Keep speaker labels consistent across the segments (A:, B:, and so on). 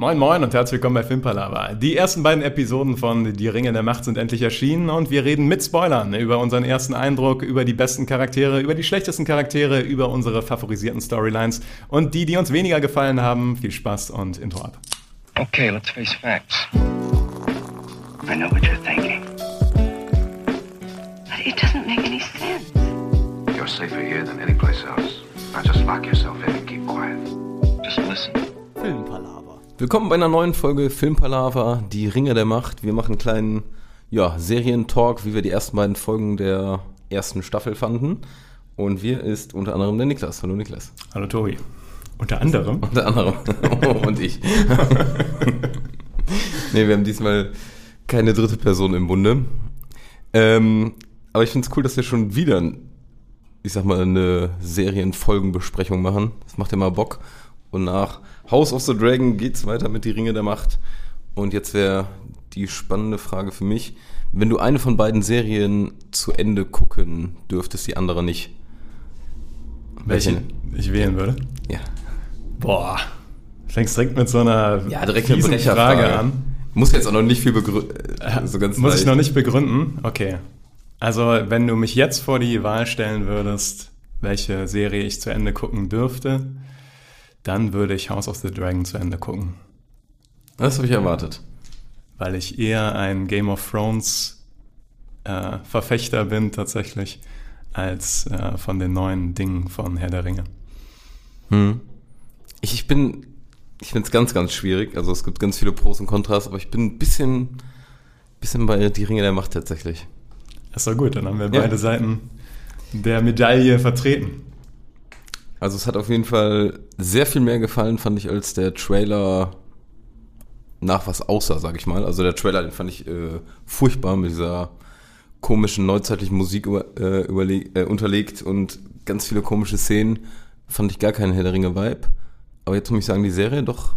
A: Moin Moin und herzlich willkommen bei Filmpalava. Die ersten beiden Episoden von Die Ringe der Macht sind endlich erschienen und wir reden mit Spoilern über unseren ersten Eindruck, über die besten Charaktere, über die schlechtesten Charaktere, über unsere favorisierten Storylines und die, die uns weniger gefallen haben. Viel Spaß und Intro ab.
B: Okay, let's face facts. I know what you're thinking.
C: But it doesn't make any sense.
D: You're safer here than any place else. Now just lock yourself in and keep quiet.
B: Just listen.
E: Filmpalaver. Willkommen bei einer neuen Folge Filmpalaver, die Ringe der Macht. Wir machen einen kleinen ja, Serientalk, wie wir die ersten beiden Folgen der ersten Staffel fanden. Und wir ist unter anderem der Niklas. Hallo Niklas.
A: Hallo Tobi. Unter anderem?
E: Unter anderem. und ich. nee, wir haben diesmal keine dritte Person im Bunde. Ähm, aber ich finde es cool, dass wir schon wieder, ich sag mal, eine Serienfolgenbesprechung machen. Das macht ja mal Bock. Und nach House of the Dragon geht's weiter mit die Ringe der Macht. Und jetzt wäre die spannende Frage für mich, wenn du eine von beiden Serien zu Ende gucken dürftest, die andere nicht.
A: Welche ich wählen würde?
E: Ja.
A: Boah. Fängst direkt mit so einer
E: Ja, direkt eine Brecherfrage.
A: Frage an.
E: Muss jetzt auch noch nicht viel begründen. So ganz
A: Muss ich
E: leicht.
A: noch nicht begründen? Okay. Also, wenn du mich jetzt vor die Wahl stellen würdest, welche Serie ich zu Ende gucken dürfte, dann würde ich House of the Dragon zu Ende gucken.
E: Das habe ich erwartet.
A: Weil ich eher ein Game of Thrones äh, Verfechter bin tatsächlich, als äh, von den neuen Dingen von Herr der Ringe.
E: Hm. Ich, ich bin, ich finde es ganz, ganz schwierig. Also es gibt ganz viele Pros und Kontras, aber ich bin ein bisschen, bisschen bei die Ringe der Macht tatsächlich.
A: Das war gut, dann haben wir
E: Ja.
A: beide Seiten der Medaille vertreten.
E: Also es hat auf jeden Fall sehr viel mehr gefallen, fand ich, als der Trailer nach was aussah, sag ich mal. Also der Trailer, den fand ich äh, furchtbar mit dieser komischen neuzeitlichen Musik über, äh, überleg, äh, unterlegt und ganz viele komische Szenen. Fand ich gar keinen Herr der Ringe Vibe. Aber jetzt muss ich sagen, die Serie doch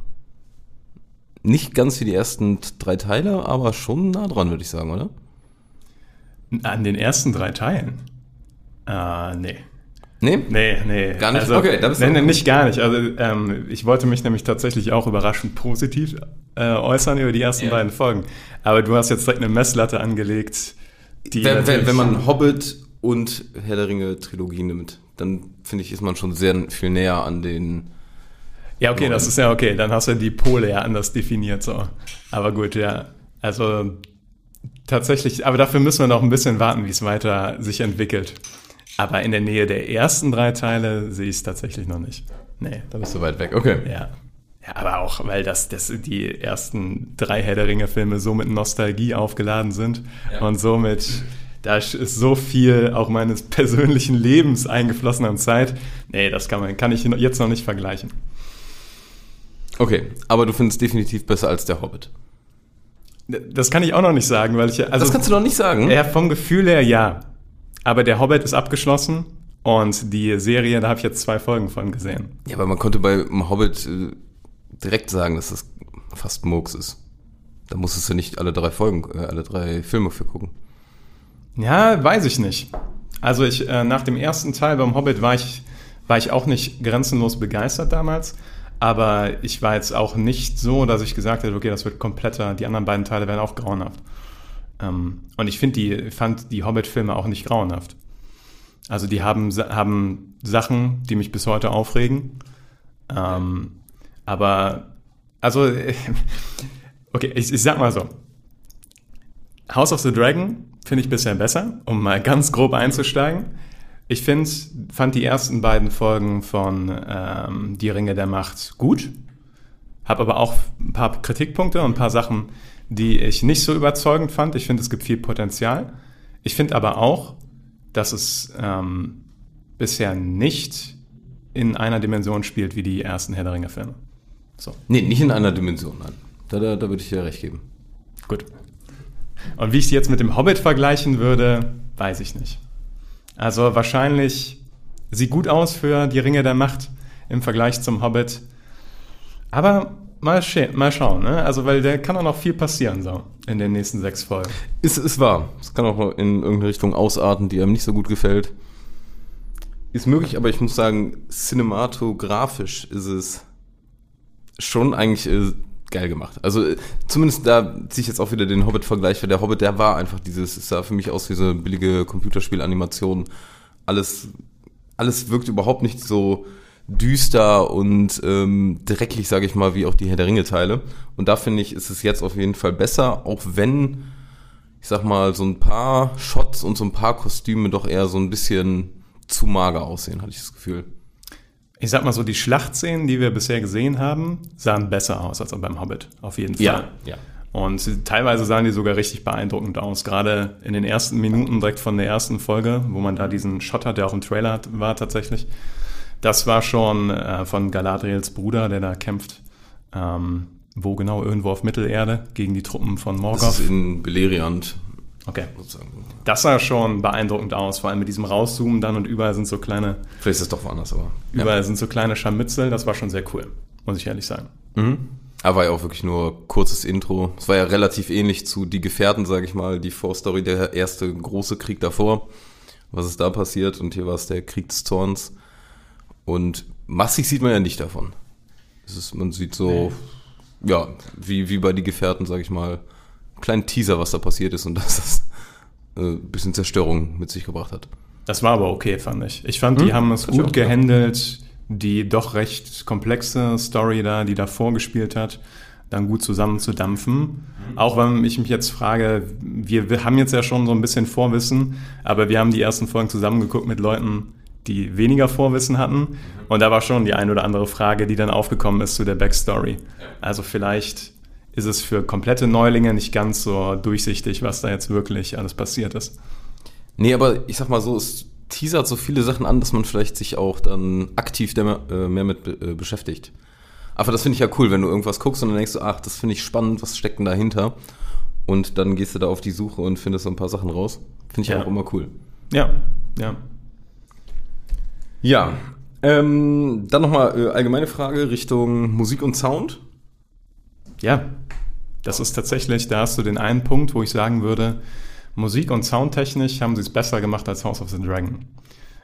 E: nicht ganz wie die ersten drei Teile, aber schon nah dran, würde ich sagen, oder?
A: An den ersten drei Teilen? Äh, nee.
E: Nee?
A: Nee, nee.
E: Gar nicht?
A: Also,
E: Okay, da bist du-
A: nee, nee, nicht gar nicht. Also ähm, ich wollte mich nämlich tatsächlich auch überraschend positiv äh, äußern über die ersten
E: Ja.
A: beiden Folgen. Aber du hast jetzt direkt eine Messlatte angelegt, die
E: Wenn, wenn, wenn man Hobbit und Herr der Ringe Trilogie nimmt, dann finde ich, ist man schon sehr viel näher an den.
A: Ja, okay, das ist ja okay. Dann hast du die Pole ja anders definiert so. Aber gut, ja. Also tatsächlich, aber dafür müssen wir noch ein bisschen warten, wie es weiter sich entwickelt. Aber in der Nähe der ersten drei Teile sehe ich es tatsächlich noch nicht. Nee.
E: Da bist du weit weg. Okay.
A: Ja. Ja, aber auch, weil das, das die ersten drei Herr der Ringe-Filme so mit Nostalgie aufgeladen sind
E: Ja.
A: und somit, da ist so viel auch meines persönlichen Lebens eingeflossen an Zeit. Nee, das kann man, kann ich jetzt noch nicht vergleichen.
E: Okay, aber du findest definitiv besser als der Hobbit.
A: Das kann ich auch noch nicht sagen, weil ich, also,
E: das kannst du noch nicht sagen.
A: ja, vom Gefühl her ja. Aber der Hobbit ist abgeschlossen und die Serie, da habe ich jetzt zwei Folgen von gesehen.
E: Ja, aber man konnte bei dem Hobbit äh, direkt sagen, dass das fast Murks ist. Da musstest du nicht alle drei Folgen, äh, alle drei Filme für gucken.
A: Ja, weiß ich nicht. Also ich, äh, nach dem ersten Teil beim Hobbit war ich, war ich auch nicht grenzenlos begeistert damals. Aber ich war jetzt auch nicht so, dass ich gesagt hätte, okay, das wird kompletter, die anderen beiden Teile werden auch grauenhaft. Ähm, und ich finde die, fand die Hobbit-Filme auch nicht grauenhaft. Also die haben, haben Sachen, die mich bis heute aufregen. Ähm, aber, also, okay, ich, ich sag mal so. House of the Dragon finde ich bisher besser, um mal ganz grob einzusteigen. Ich find, fand die ersten beiden Folgen von ähm, Die Ringe der Macht gut, habe aber auch ein paar Kritikpunkte und ein paar Sachen, die ich nicht so überzeugend fand. Ich finde, es gibt viel Potenzial. Ich finde aber auch, dass es ähm, bisher nicht in einer Dimension spielt wie die ersten Herr der Ringe-Filme. So.
E: Nee, nicht in einer Dimension, nein. Da, da, da würde ich dir recht geben.
A: Gut. Und wie ich sie jetzt mit dem Hobbit vergleichen würde, weiß ich nicht. Also wahrscheinlich sieht gut aus für die Ringe der Macht im Vergleich zum Hobbit. Aber mal, mal schauen, ne? Also, weil da kann auch noch viel passieren, so, in den nächsten sechs Folgen.
E: Ist, ist wahr. Es kann auch in irgendeine Richtung ausarten, die einem nicht so gut gefällt. Ist möglich, aber ich muss sagen, cinematografisch ist es schon eigentlich äh, geil gemacht. Also äh, zumindest da ziehe ich jetzt auch wieder den Hobbit-Vergleich, weil der Hobbit, der war einfach dieses, es sah für mich aus wie so eine billige Computerspielanimation. Alles, alles wirkt überhaupt nicht so düster und ähm, dreckig, sage ich mal, wie auch die Herr der Ringe-Teile. Und da finde ich, ist es jetzt auf jeden Fall besser, auch wenn, ich sag mal, so ein paar Shots und so ein paar Kostüme doch eher so ein bisschen zu mager aussehen, hatte ich das Gefühl.
A: Ich sag mal so, die Schlachtszenen, die wir bisher gesehen haben, sahen besser aus als beim Hobbit. Auf jeden Fall.
E: Ja, ja.
A: Und teilweise sahen die sogar richtig beeindruckend aus. Gerade in den ersten Minuten direkt von der ersten Folge, wo man da diesen Shot hat, der auch im Trailer war tatsächlich. Das war schon äh, von Galadriels Bruder, der da kämpft. Ähm, wo genau? Irgendwo auf Mittelerde gegen die Truppen von Morgoth.
E: Das ist in Beleriand.
A: Okay. Das sah schon beeindruckend aus, vor allem mit diesem Rauszoomen dann und überall sind so kleine,
E: Vielleicht ist es doch woanders, aber.
A: überall sind so kleine Scharmützel. Das war schon sehr cool, muss ich ehrlich sagen.
E: Mhm. Aber war ja auch wirklich nur kurzes Intro. Es war ja relativ ähnlich zu Die Gefährten, sage ich mal, die Vorstory, der erste große Krieg davor. Was ist da passiert? Und hier war es der Krieg des Zorns. Und massig sieht man ja nicht davon. Ist, man sieht so, ja, wie, wie bei Die Gefährten, sage ich mal, einen kleinen Teaser, was da passiert ist und dass das äh, ein bisschen Zerstörung mit sich gebracht hat.
A: Das war aber okay, fand ich. Ich fand, die
E: Hm?
A: haben es gut gehandelt. Die doch recht komplexe Story da, die da vorgespielt hat, dann gut zusammenzudampfen. Auch wenn ich mich jetzt frage, wir, wir haben jetzt ja schon so ein bisschen Vorwissen, aber wir haben die ersten Folgen zusammengeguckt mit Leuten, die weniger Vorwissen hatten. Und da war schon die ein oder andere Frage, die dann aufgekommen ist zu der Backstory. Also vielleicht ist es für komplette Neulinge nicht ganz so durchsichtig, was da jetzt wirklich alles passiert ist.
E: Nee, aber ich sag mal so, es teasert so viele Sachen an, dass man vielleicht sich auch dann aktiv äh, mehr mit äh, beschäftigt. Aber das finde ich ja cool, wenn du irgendwas guckst und dann denkst du, ach, das finde ich spannend, was steckt denn dahinter? Und dann gehst du da auf die Suche und findest so ein paar Sachen raus. Finde ich
A: Ja.
E: auch immer cool.
A: Ja, ja.
E: Ja. Ähm, dann nochmal äh, allgemeine Frage Richtung Musik und Sound.
A: Ja, das ist tatsächlich, da hast du den einen Punkt, wo ich sagen würde, Musik- und Soundtechnisch haben sie es besser gemacht als House of the Dragon.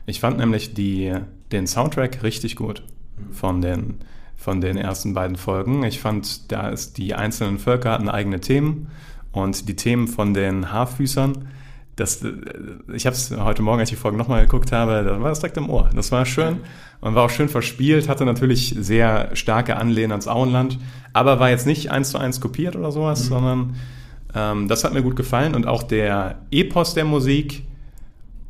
A: Ich fand nämlich die, den Soundtrack richtig gut von den, von den ersten beiden Folgen. Ich fand, da ist die einzelnen Völker hatten eigene Themen und die Themen von den Haarfüßern, das, äh, ich habe es heute Morgen, als ich die Folge nochmal geguckt habe, da war das direkt im Ohr. Das war schön und war auch schön verspielt, hatte natürlich sehr starke Anlehnen ans Auenland, aber war jetzt nicht eins zu eins kopiert oder sowas, sondern ähm, das hat mir gut gefallen und auch der Epos der Musik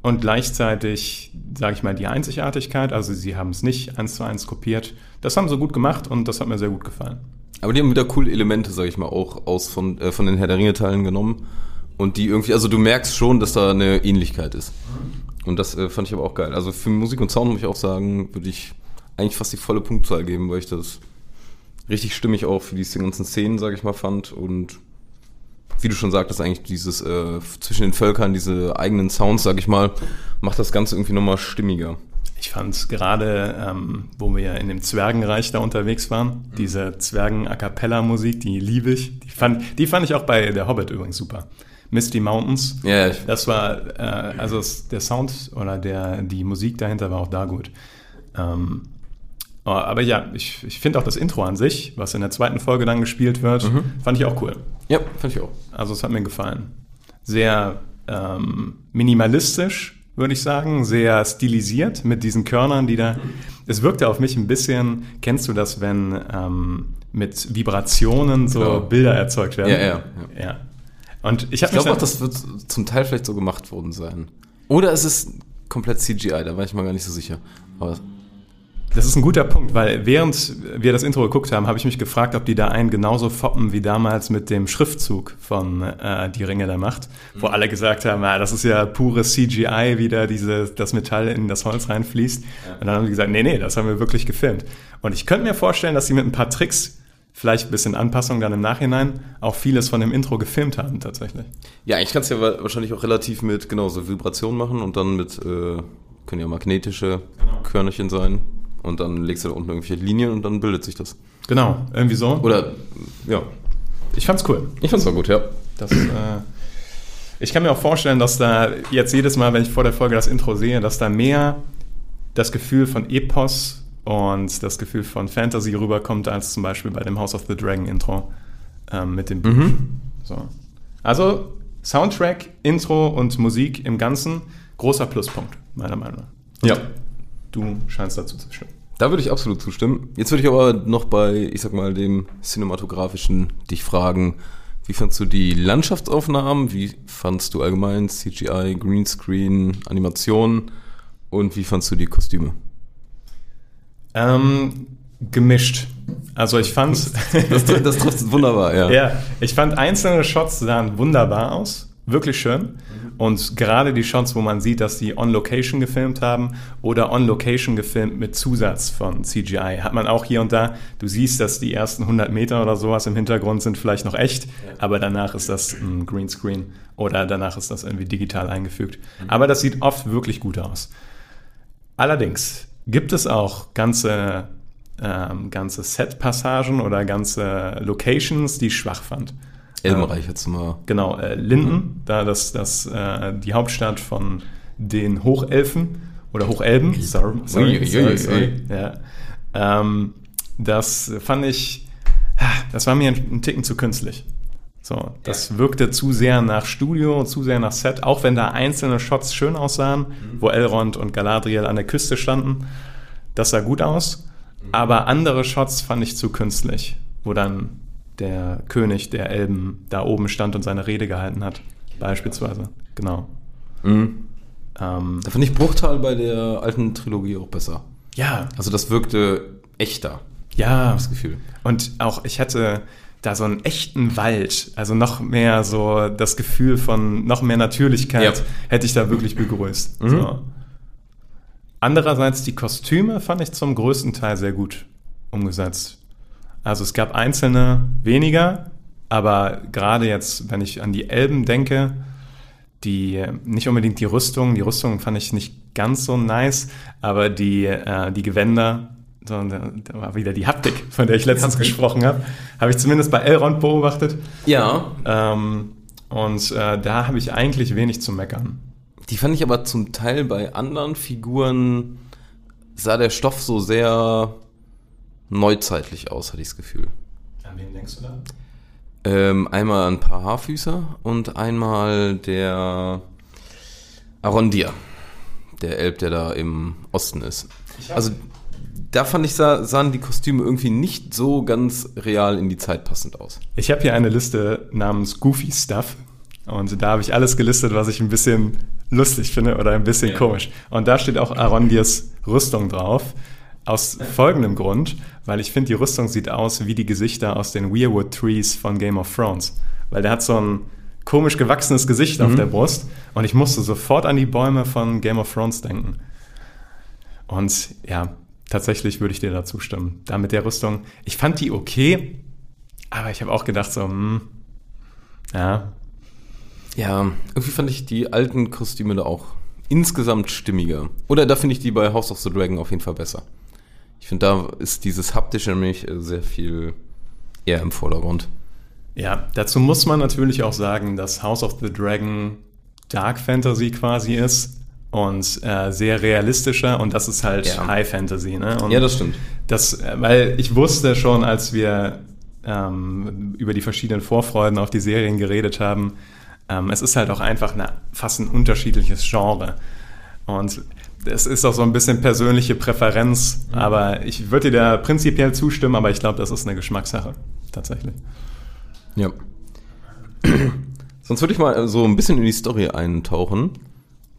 A: und gleichzeitig, sage ich mal, die Einzigartigkeit, also sie haben es nicht eins zu eins kopiert, das haben sie gut gemacht und das hat mir sehr gut gefallen.
E: Aber die haben wieder coole Elemente, sag ich mal, auch aus von, äh, von den Herr der Ringe-Teilen genommen. Und die irgendwie, also du merkst schon, dass da eine Ähnlichkeit ist. Und das äh, fand ich aber auch geil. Also für Musik und Sound muss ich auch sagen, würde ich eigentlich fast die volle Punktzahl geben, weil ich das richtig stimmig auch für diese ganzen Szenen, sag ich mal, fand. Und wie du schon sagtest, eigentlich dieses äh, zwischen den Völkern, diese eigenen Sounds, sag ich mal, macht das Ganze irgendwie nochmal stimmiger.
A: Ich fand gerade, ähm, wo wir in dem Zwergenreich da unterwegs waren, diese Zwergen-A-Cappella-Musik, die liebe ich. Die fand, die fand ich auch bei Der Hobbit übrigens super. Misty Mountains.
E: Ja, ich-
A: Das war, äh, also es, der Sound oder der, die Musik dahinter war auch da gut. Ähm, oh, aber ja, ich, ich finde auch das Intro an sich, was in der zweiten Folge dann gespielt wird, fand ich auch cool.
E: Ja, fand ich auch.
A: Also es hat mir gefallen. Sehr ähm, minimalistisch, würde ich sagen, sehr stilisiert mit diesen Körnern, die da. Es wirkte auf mich ein bisschen, kennst du das, wenn ähm, mit Vibrationen so
E: Genau.
A: Bilder erzeugt werden?
E: Ja, ja,
A: ja. Und ich
E: Ich glaube auch, das wird zum Teil vielleicht so gemacht worden sein. Oder es ist komplett CGI, da war ich mal gar nicht so sicher. Aber
A: Das ist ein guter Punkt, weil während wir das Intro geguckt haben, habe ich mich gefragt, ob die da einen genauso foppen wie damals mit dem Schriftzug von äh, Die Ringe der Macht, wo alle gesagt haben, ah, das ist ja pures CGI, wie da diese, das Metall in das Holz reinfließt. Und dann haben die gesagt, nee, nee, das haben wir wirklich gefilmt. Und ich könnte mir vorstellen, dass sie mit ein paar Tricks, vielleicht ein bisschen Anpassung dann im Nachhinein, auch vieles von dem Intro gefilmt haben tatsächlich.
E: ja, ich kann es ja wa- wahrscheinlich auch relativ mit genau so Vibrationen machen und dann mit, äh, können ja magnetische Körnerchen sein. Und dann legst du da unten irgendwelche Linien und dann bildet sich das.
A: Genau, irgendwie so.
E: Oder, ja,
A: Ich fand's cool.
E: ich fand's auch gut, ja.
A: Das, äh, ich kann mir auch vorstellen, dass da jetzt jedes Mal, wenn ich vor der Folge das Intro sehe, dass da mehr das Gefühl von Epos und das Gefühl von Fantasy rüberkommt, als zum Beispiel bei dem House of the Dragon Intro ähm, mit dem Buch. So. Also Soundtrack, Intro und Musik im Ganzen, großer Pluspunkt, meiner Meinung nach. Und
E: Ja.
A: Du scheinst dazu zu stimmen.
E: Da würde ich absolut zustimmen. Jetzt würde ich aber noch bei, ich sag mal, dem cinematografischen dich fragen, wie fandst du die Landschaftsaufnahmen? Wie fandst du allgemein CGI, Greenscreen, Animation? Und wie fandst du die Kostüme?
A: Ähm, gemischt. Also ich fand,
E: Das, das trifft wunderbar, ja.
A: ja, ich fand einzelne Shots sahen wunderbar aus, wirklich schön. Und gerade die Shots, wo man sieht, dass die on Location gefilmt haben oder on Location gefilmt mit Zusatz von CGI, hat man auch hier und da. Du siehst, dass die ersten 100 Meter oder sowas im Hintergrund sind vielleicht noch echt, aber danach ist das ein Greenscreen oder danach ist das irgendwie digital eingefügt. Aber das sieht oft wirklich gut aus. Allerdings gibt es auch ganze, ähm, ganze Set-Passagen oder ganze Locations, die ich schwach fand.
E: Elbenreich jetzt mal.
A: Genau, äh, Linden, da das, das äh, die Hauptstadt von den Hochelfen oder Hochelben, sorry, sorry, sorry, sorry ja. ähm, das fand ich, das war mir ein, ein Ticken zu künstlich. So, das wirkte zu sehr nach Studio, zu sehr nach Set, auch wenn da einzelne Shots schön aussahen, wo Elrond und Galadriel an der Küste standen. Das sah gut aus, aber andere Shots fand ich zu künstlich, wo dann der König der Elben da oben stand und seine Rede gehalten hat, beispielsweise. Genau.
E: Mhm.
A: Ähm,
E: Da fand ich Bruchtal bei der alten Trilogie auch besser.
A: ja,
E: Also das wirkte echter,
A: ja.
E: das Gefühl.
A: Und auch ich hatte da so einen echten Wald, also noch mehr so das Gefühl von noch mehr Natürlichkeit
E: Ja.
A: hätte ich da wirklich begrüßt.
E: Mhm.
A: So. Andererseits die Kostüme fand ich zum größten Teil sehr gut umgesetzt. Also es gab einzelne weniger, aber gerade jetzt, wenn ich an die Elben denke, die nicht unbedingt die Rüstung, die Rüstung fand ich nicht ganz so nice, aber die, äh, die Gewänder, so, da da war wieder die Haptik, von der ich letztens gesprochen habe, habe ich zumindest bei Elrond beobachtet.
E: Ja,
A: Ähm, und äh, da habe ich eigentlich wenig zu meckern.
E: Die fand ich aber zum Teil bei anderen Figuren sah der Stoff so sehr neuzeitlich aus, hatte ich das Gefühl.
A: An wen denkst du da?
E: Ähm, einmal ein paar Haarfüßer und einmal der Arondir, der Elb, der da im Osten ist.
A: Ich hab-
E: Also da fand ich, sah, sahen die Kostüme irgendwie nicht so ganz real in die Zeit passend aus.
A: Ich habe hier eine Liste namens Goofy Stuff und da habe ich alles gelistet, was ich ein bisschen lustig finde oder ein bisschen
E: Ja.
A: komisch. Und da steht auch Arondirs Rüstung drauf. Aus folgendem Grund, weil ich finde, die Rüstung sieht aus wie die Gesichter aus den Weirwood Trees von Game of Thrones. Weil der hat so ein komisch gewachsenes Gesicht auf der Brust und ich musste sofort an die Bäume von Game of Thrones denken. Und ja, tatsächlich würde ich dir dazu stimmen. Da mit der Rüstung, ich fand die okay, aber ich habe auch gedacht so, hm, ja,
E: Ja, irgendwie fand ich die alten Kostüme da auch insgesamt stimmiger. Oder da finde ich die bei House of the Dragon auf jeden Fall besser. Ich finde, da ist dieses haptische nämlich sehr viel eher im Vordergrund.
A: Ja, dazu muss man natürlich auch sagen, dass House of the Dragon Dark Fantasy quasi ist und äh, sehr realistischer und das ist halt
E: Ja.
A: High Fantasy. Ne? Und
E: Ja, das stimmt.
A: Das, äh, weil ich wusste schon, als wir ähm, über die verschiedenen Vorfreuden auf die Serien geredet haben, ähm, es ist halt auch einfach eine, fast ein unterschiedliches Genre. Und es ist auch so ein bisschen persönliche Präferenz, aber ich würde dir da prinzipiell zustimmen, aber ich glaube, das ist eine Geschmackssache, tatsächlich.
E: Ja. Sonst würde ich mal so ein bisschen in die Story eintauchen.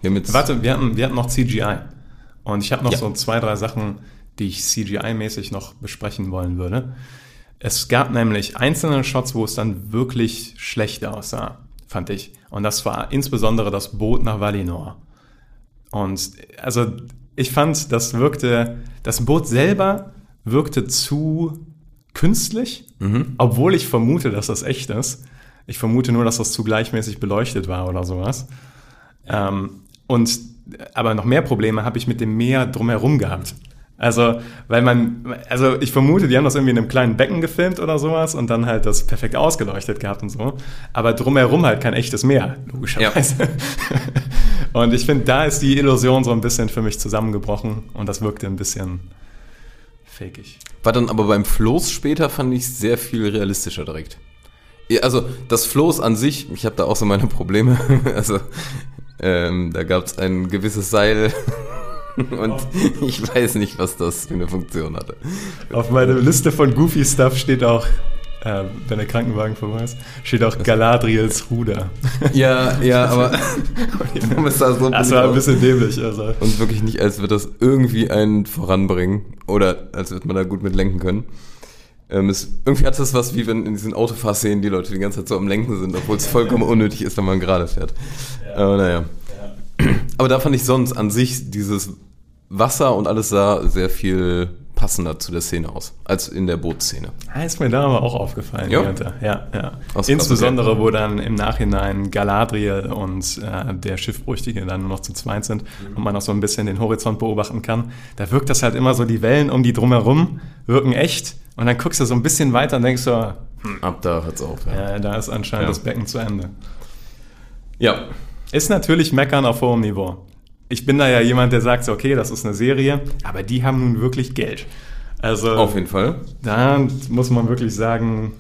E: Wir haben
A: Warte, wir hatten, wir hatten noch CGI. Und ich habe noch
E: Ja.
A: so zwei, drei Sachen, die ich CGI-mäßig noch besprechen wollen würde. Es gab nämlich einzelne Shots, wo es dann wirklich schlecht aussah, fand ich. Und das war insbesondere das Boot nach Valinor. Und also ich fand, das wirkte, das Boot selber wirkte zu künstlich, obwohl ich vermute, dass das echt ist. Ich vermute nur, dass das zu gleichmäßig beleuchtet war oder sowas. Ähm, und aber noch mehr Probleme habe ich mit dem Meer drumherum gehabt. Also, weil man, also ich vermute, die haben das irgendwie in einem kleinen Becken gefilmt oder sowas und dann halt das perfekt ausgeleuchtet gehabt und so. Aber drumherum halt kein echtes Meer, logischerweise. und ich finde, da ist die Illusion so ein bisschen für mich zusammengebrochen und das wirkte ein bisschen, fakig.
E: War dann aber beim Floß später fand ich sehr viel realistischer direkt. Ja, also das Floß an sich, ich habe da auch so meine Probleme. Also ähm, da gab es ein gewisses Seil und ich weiß nicht, was das für eine Funktion hatte.
A: Auf meiner Liste von Goofy Stuff steht auch, äh, wenn der Krankenwagen vorbei ist, steht auch Galadriels Ruder.
E: Ja, ja, aber das so
A: Das war ein bisschen dämlich. Also.
E: und wirklich nicht, als wird das irgendwie einen voranbringen oder als wird man da gut mit lenken können. Ähm, es, irgendwie hat das was, wie wenn in diesen Autofahrszenen die Leute die ganze Zeit so am Lenken sind, obwohl es vollkommen unnötig ist, wenn man gerade fährt. Aber naja. Aber da fand ich sonst an sich dieses Wasser und alles sah sehr viel passender zu der Szene aus, als in der Bootsszene.
A: Ja, ist mir da aber auch aufgefallen.
E: Ja?
A: Ja, ja. Insbesondere, wo dann im Nachhinein Galadriel und äh, der Schiffbrüchige dann nur noch zu zweit sind und man auch so ein bisschen den Horizont beobachten kann. Da wirkt das halt immer so, die Wellen um die drumherum wirken echt und dann guckst du so ein bisschen weiter und denkst so,
E: Ab da hört's auf. Ja.
A: ja, da ist anscheinend
E: Ja.
A: das Becken zu Ende.
E: ja.
A: Ist natürlich Meckern auf hohem Niveau. Ich bin da ja jemand, der sagt so, okay, das ist eine Serie, aber die haben nun wirklich Geld. Also
E: Auf jeden Fall.
A: da muss man wirklich sagen,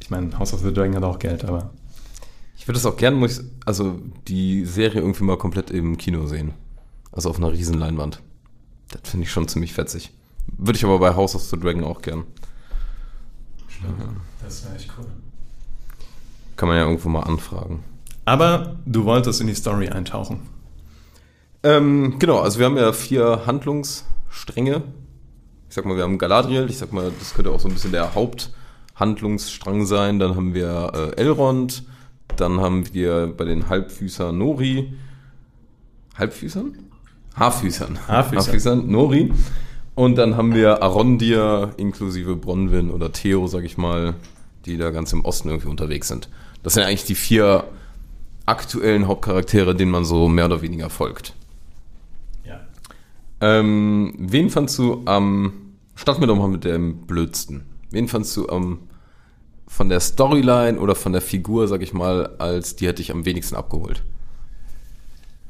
A: ich meine, House of the Dragon hat auch Geld, aber
E: Ich würde es auch gerne, muss ich, also die Serie irgendwie mal komplett im Kino sehen. Also auf einer Riesenleinwand. Das finde ich schon ziemlich fetzig. Würde ich aber bei House of the Dragon auch gern.
A: das wäre echt cool.
E: Kann man ja irgendwo mal anfragen.
A: Aber du wolltest in die Story eintauchen.
E: Ähm, genau, also wir haben ja vier Handlungsstränge. Ich sag mal, wir haben Galadriel, ich sag mal, das könnte auch so ein bisschen der Haupthandlungsstrang sein. Dann haben wir äh, Elrond, dann haben wir bei den Halbfüßern Nori. Halbfüßern? Haarfüßern.
A: Haarfüßern.
E: Nori. Und dann haben wir Arondir inklusive Bronwyn oder Theo, sag ich mal, die da ganz im Osten irgendwie unterwegs sind. Das sind eigentlich die vier aktuellen Hauptcharaktere, denen man so mehr oder weniger folgt.
A: Ja.
E: Ähm, wen fandst du am, starten wir doch mal mit dem blödsten. Wen fandst du am, von der Storyline oder von der Figur, sag ich mal, als die hätte ich am wenigsten abgeholt?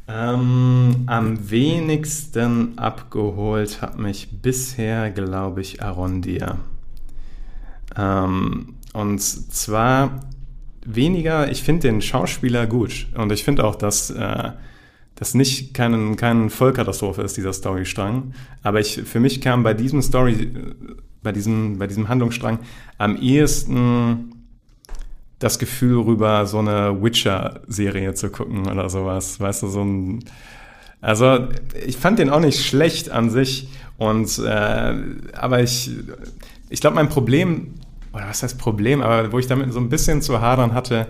A: Ähm, am wenigsten abgeholt hat mich bisher, glaube ich, Arondir. Ähm, und zwar weniger, ich finde den Schauspieler gut. Und ich finde auch, dass äh, das nicht kein, kein Vollkatastrophe ist, dieser Storystrang. Aber ich, für mich kam bei diesem Story, äh, bei diesem, bei diesem Handlungsstrang am ehesten das Gefühl rüber, so eine Witcher-Serie zu gucken oder sowas. Weißt du, so ein. Also, ich fand den auch nicht schlecht an sich. Und, äh, aber ich, ich glaube, mein Problem, oder was heißt Problem, aber wo ich damit so ein bisschen zu hadern hatte,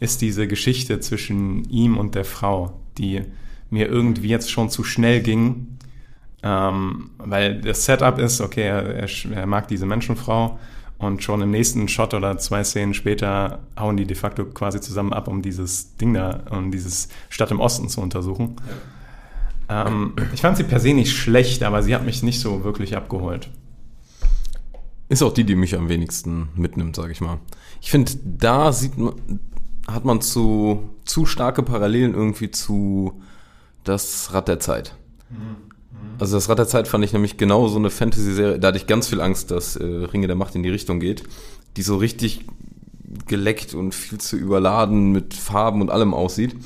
A: ist diese Geschichte zwischen ihm und der Frau, die mir irgendwie jetzt schon zu schnell ging. Ähm, weil das Setup ist, okay, er, er, er mag diese Menschenfrau und schon im nächsten Shot oder zwei Szenen später hauen die de facto quasi zusammen ab, um dieses Ding da, um dieses Stadt im Osten zu untersuchen. Ähm, ich fand sie per se nicht schlecht, aber sie hat mich nicht so wirklich abgeholt.
E: Ist auch die, die mich am wenigsten mitnimmt, sag ich mal. Ich finde, da sieht man, hat man zu, zu starke Parallelen irgendwie zu das Rad der Zeit. Also das Rad der Zeit fand ich nämlich genau so eine Fantasy-Serie, da hatte ich ganz viel Angst, dass äh, Ringe der Macht in die Richtung geht, die so richtig geleckt und viel zu überladen mit Farben und allem aussieht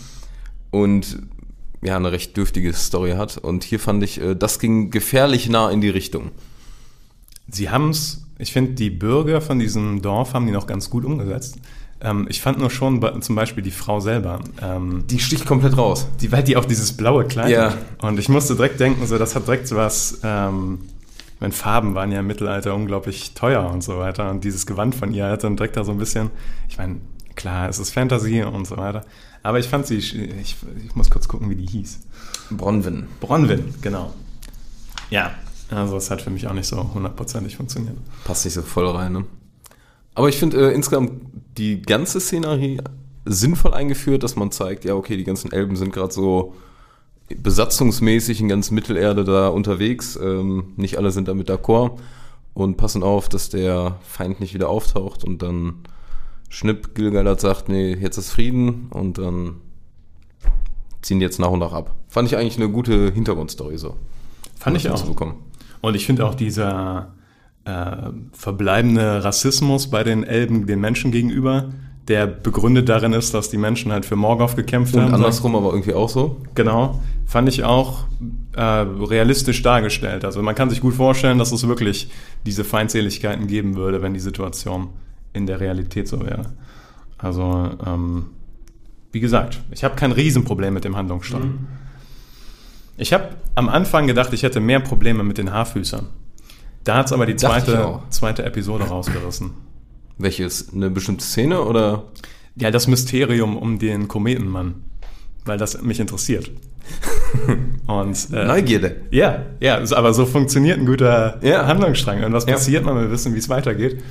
E: und ja, eine recht dürftige Story hat. Und hier fand ich, äh, das ging gefährlich nah in die Richtung.
A: Sie haben es, ich finde, die Bürger von diesem Dorf haben die noch ganz gut umgesetzt. Ähm, ich fand nur schon zum Beispiel die Frau selber, ähm,
E: Die sticht komplett raus.
A: die, weil die auch dieses blaue Kleid
E: Ja.
A: hat. Und ich musste direkt denken, so, das hat direkt so was, ähm, ich meine, Farben waren ja im Mittelalter unglaublich teuer und so weiter. Und dieses Gewand von ihr hat dann direkt da so ein bisschen, ich meine, klar, es ist Fantasy und so weiter. Aber ich fand sie, ich, ich muss kurz gucken, wie die hieß.
E: Bronwyn.
A: Bronwyn, genau. Ja, also es hat für mich auch nicht so hundertprozentig funktioniert.
E: Passt nicht so voll rein, ne? Aber ich finde äh, insgesamt die ganze Szenerie sinnvoll eingeführt, dass man zeigt, ja, okay, die ganzen Elben sind gerade so besatzungsmäßig in ganz Mittelerde da unterwegs. Ähm, nicht alle sind damit d'accord und passen auf, dass der Feind nicht wieder auftaucht und dann Schnipp Gilgalad sagt, nee, jetzt ist Frieden und dann ziehen die jetzt nach und nach ab. Fand ich eigentlich eine gute Hintergrundstory so.
A: Fand ich auch. Und ich finde auch dieser äh, verbleibende Rassismus bei den Elben den Menschen gegenüber, der begründet darin ist, dass die Menschen halt für Morgoth gekämpft
E: Und
A: haben.
E: andersrum aber irgendwie auch so.
A: Genau, fand ich auch äh, realistisch dargestellt. Also man kann sich gut vorstellen, dass es wirklich diese Feindseligkeiten geben würde, wenn die Situation in der Realität so wäre. Also, ähm, wie gesagt, ich habe kein Riesenproblem mit dem Handlungsstrang. Ich habe am Anfang gedacht, ich hätte mehr Probleme mit den Haarfüßern. Da hat es aber die zweite, zweite Episode rausgerissen.
E: Welches? Eine bestimmte Szene oder?
A: Ja, das Mysterium um den Kometenmann, weil das mich interessiert. Und äh,
E: Neugierde.
A: ja, ja, aber so funktioniert ein guter
E: Ja.
A: Handlungsstrang. Irgendwas
E: Ja.
A: passiert, man will wissen, wie es weitergeht.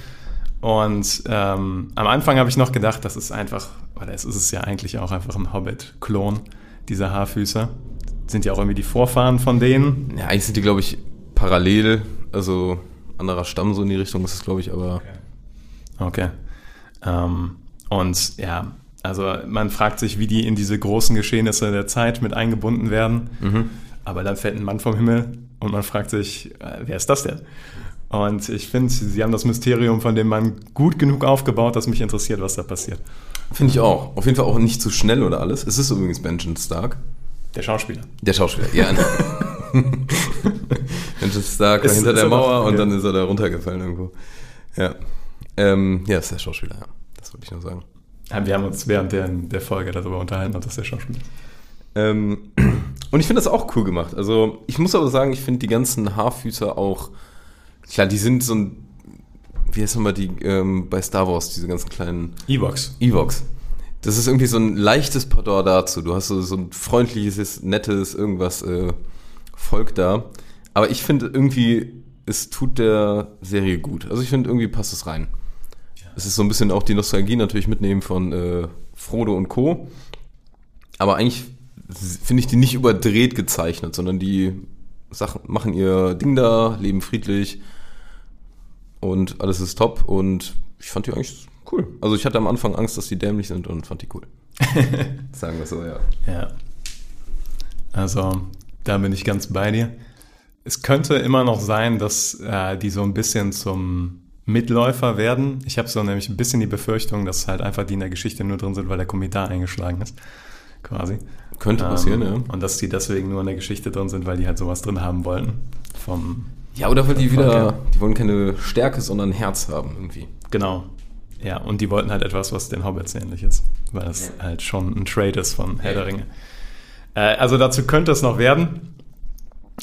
A: Und ähm, am Anfang habe ich noch gedacht, das ist einfach, oder es ist es ja eigentlich auch einfach ein Hobbit-Klon, diese Haarfüßer. Sind ja auch irgendwie die Vorfahren von denen.
E: Ja, eigentlich sind die, glaube ich, parallel. Also anderer Stamm so in die Richtung ist es, glaube ich, aber.
A: Okay. Ähm, und ja, also man fragt sich, wie die in diese großen Geschehnisse der Zeit mit eingebunden werden.
E: Mhm.
A: Aber dann fällt ein Mann vom Himmel und man fragt sich, äh, wer ist das denn? Und ich finde, sie haben das Mysterium von dem Mann gut genug aufgebaut, dass mich interessiert, was da passiert.
E: Finde ich auch. Auf jeden Fall auch nicht zu schnell oder alles. Es ist übrigens Benjamin Stark.
A: Der Schauspieler.
E: Der Schauspieler, ja. Benjamin Stark war hinter der
A: er
E: Mauer und
A: ja.
E: dann ist er da runtergefallen irgendwo. Ja. Ähm, ja, ist der Schauspieler, ja. Das wollte ich nur sagen.
A: Ja, Wir haben uns während der, der Folge darüber unterhalten, ob das der Schauspieler ist.
E: Ähm, und ich finde das auch cool gemacht. Also, ich muss aber sagen, ich finde die ganzen Haarfüßer auch, klar, die sind so ein, wie heißt nochmal die, ähm, bei Star Wars, diese ganzen kleinen
A: Evox.
E: Evox. Das ist irgendwie so ein leichtes Pendant dazu. Du hast so, so ein freundliches, nettes, irgendwas äh, Volk da. Aber ich finde irgendwie, es tut der Serie gut. Also ich finde, irgendwie passt es rein. Es ist so ein bisschen auch die Nostalgie natürlich mitnehmen von äh, Frodo und Co. Aber eigentlich finde ich die nicht überdreht gezeichnet, sondern die Sachen machen ihr Ding da, leben friedlich und alles ist top und ich fand die eigentlich cool. Also ich hatte am Anfang Angst, dass die dämlich sind und fand die cool. Sagen wir so, ja.
A: Ja. Also, da bin ich ganz bei dir. Es könnte immer noch sein, dass äh, die so ein bisschen zum Mitläufer werden. Ich habe so nämlich ein bisschen die Befürchtung, dass halt einfach die in der Geschichte nur drin sind, weil der Kommissar eingeschlagen ist. Quasi.
E: Könnte passieren,
A: Ähm,
E: ja.
A: Und dass die deswegen nur in der Geschichte drin sind, weil die halt sowas drin haben wollten. Vom,
E: Ja, oder weil die wieder, die wollen keine Stärke, sondern ein Herz haben irgendwie.
A: genau. Ja, und die wollten halt etwas, was den Hobbits ähnlich ist. Weil das halt schon ein Trade ist von Herr der Ringe. Äh, also dazu könnte es noch werden.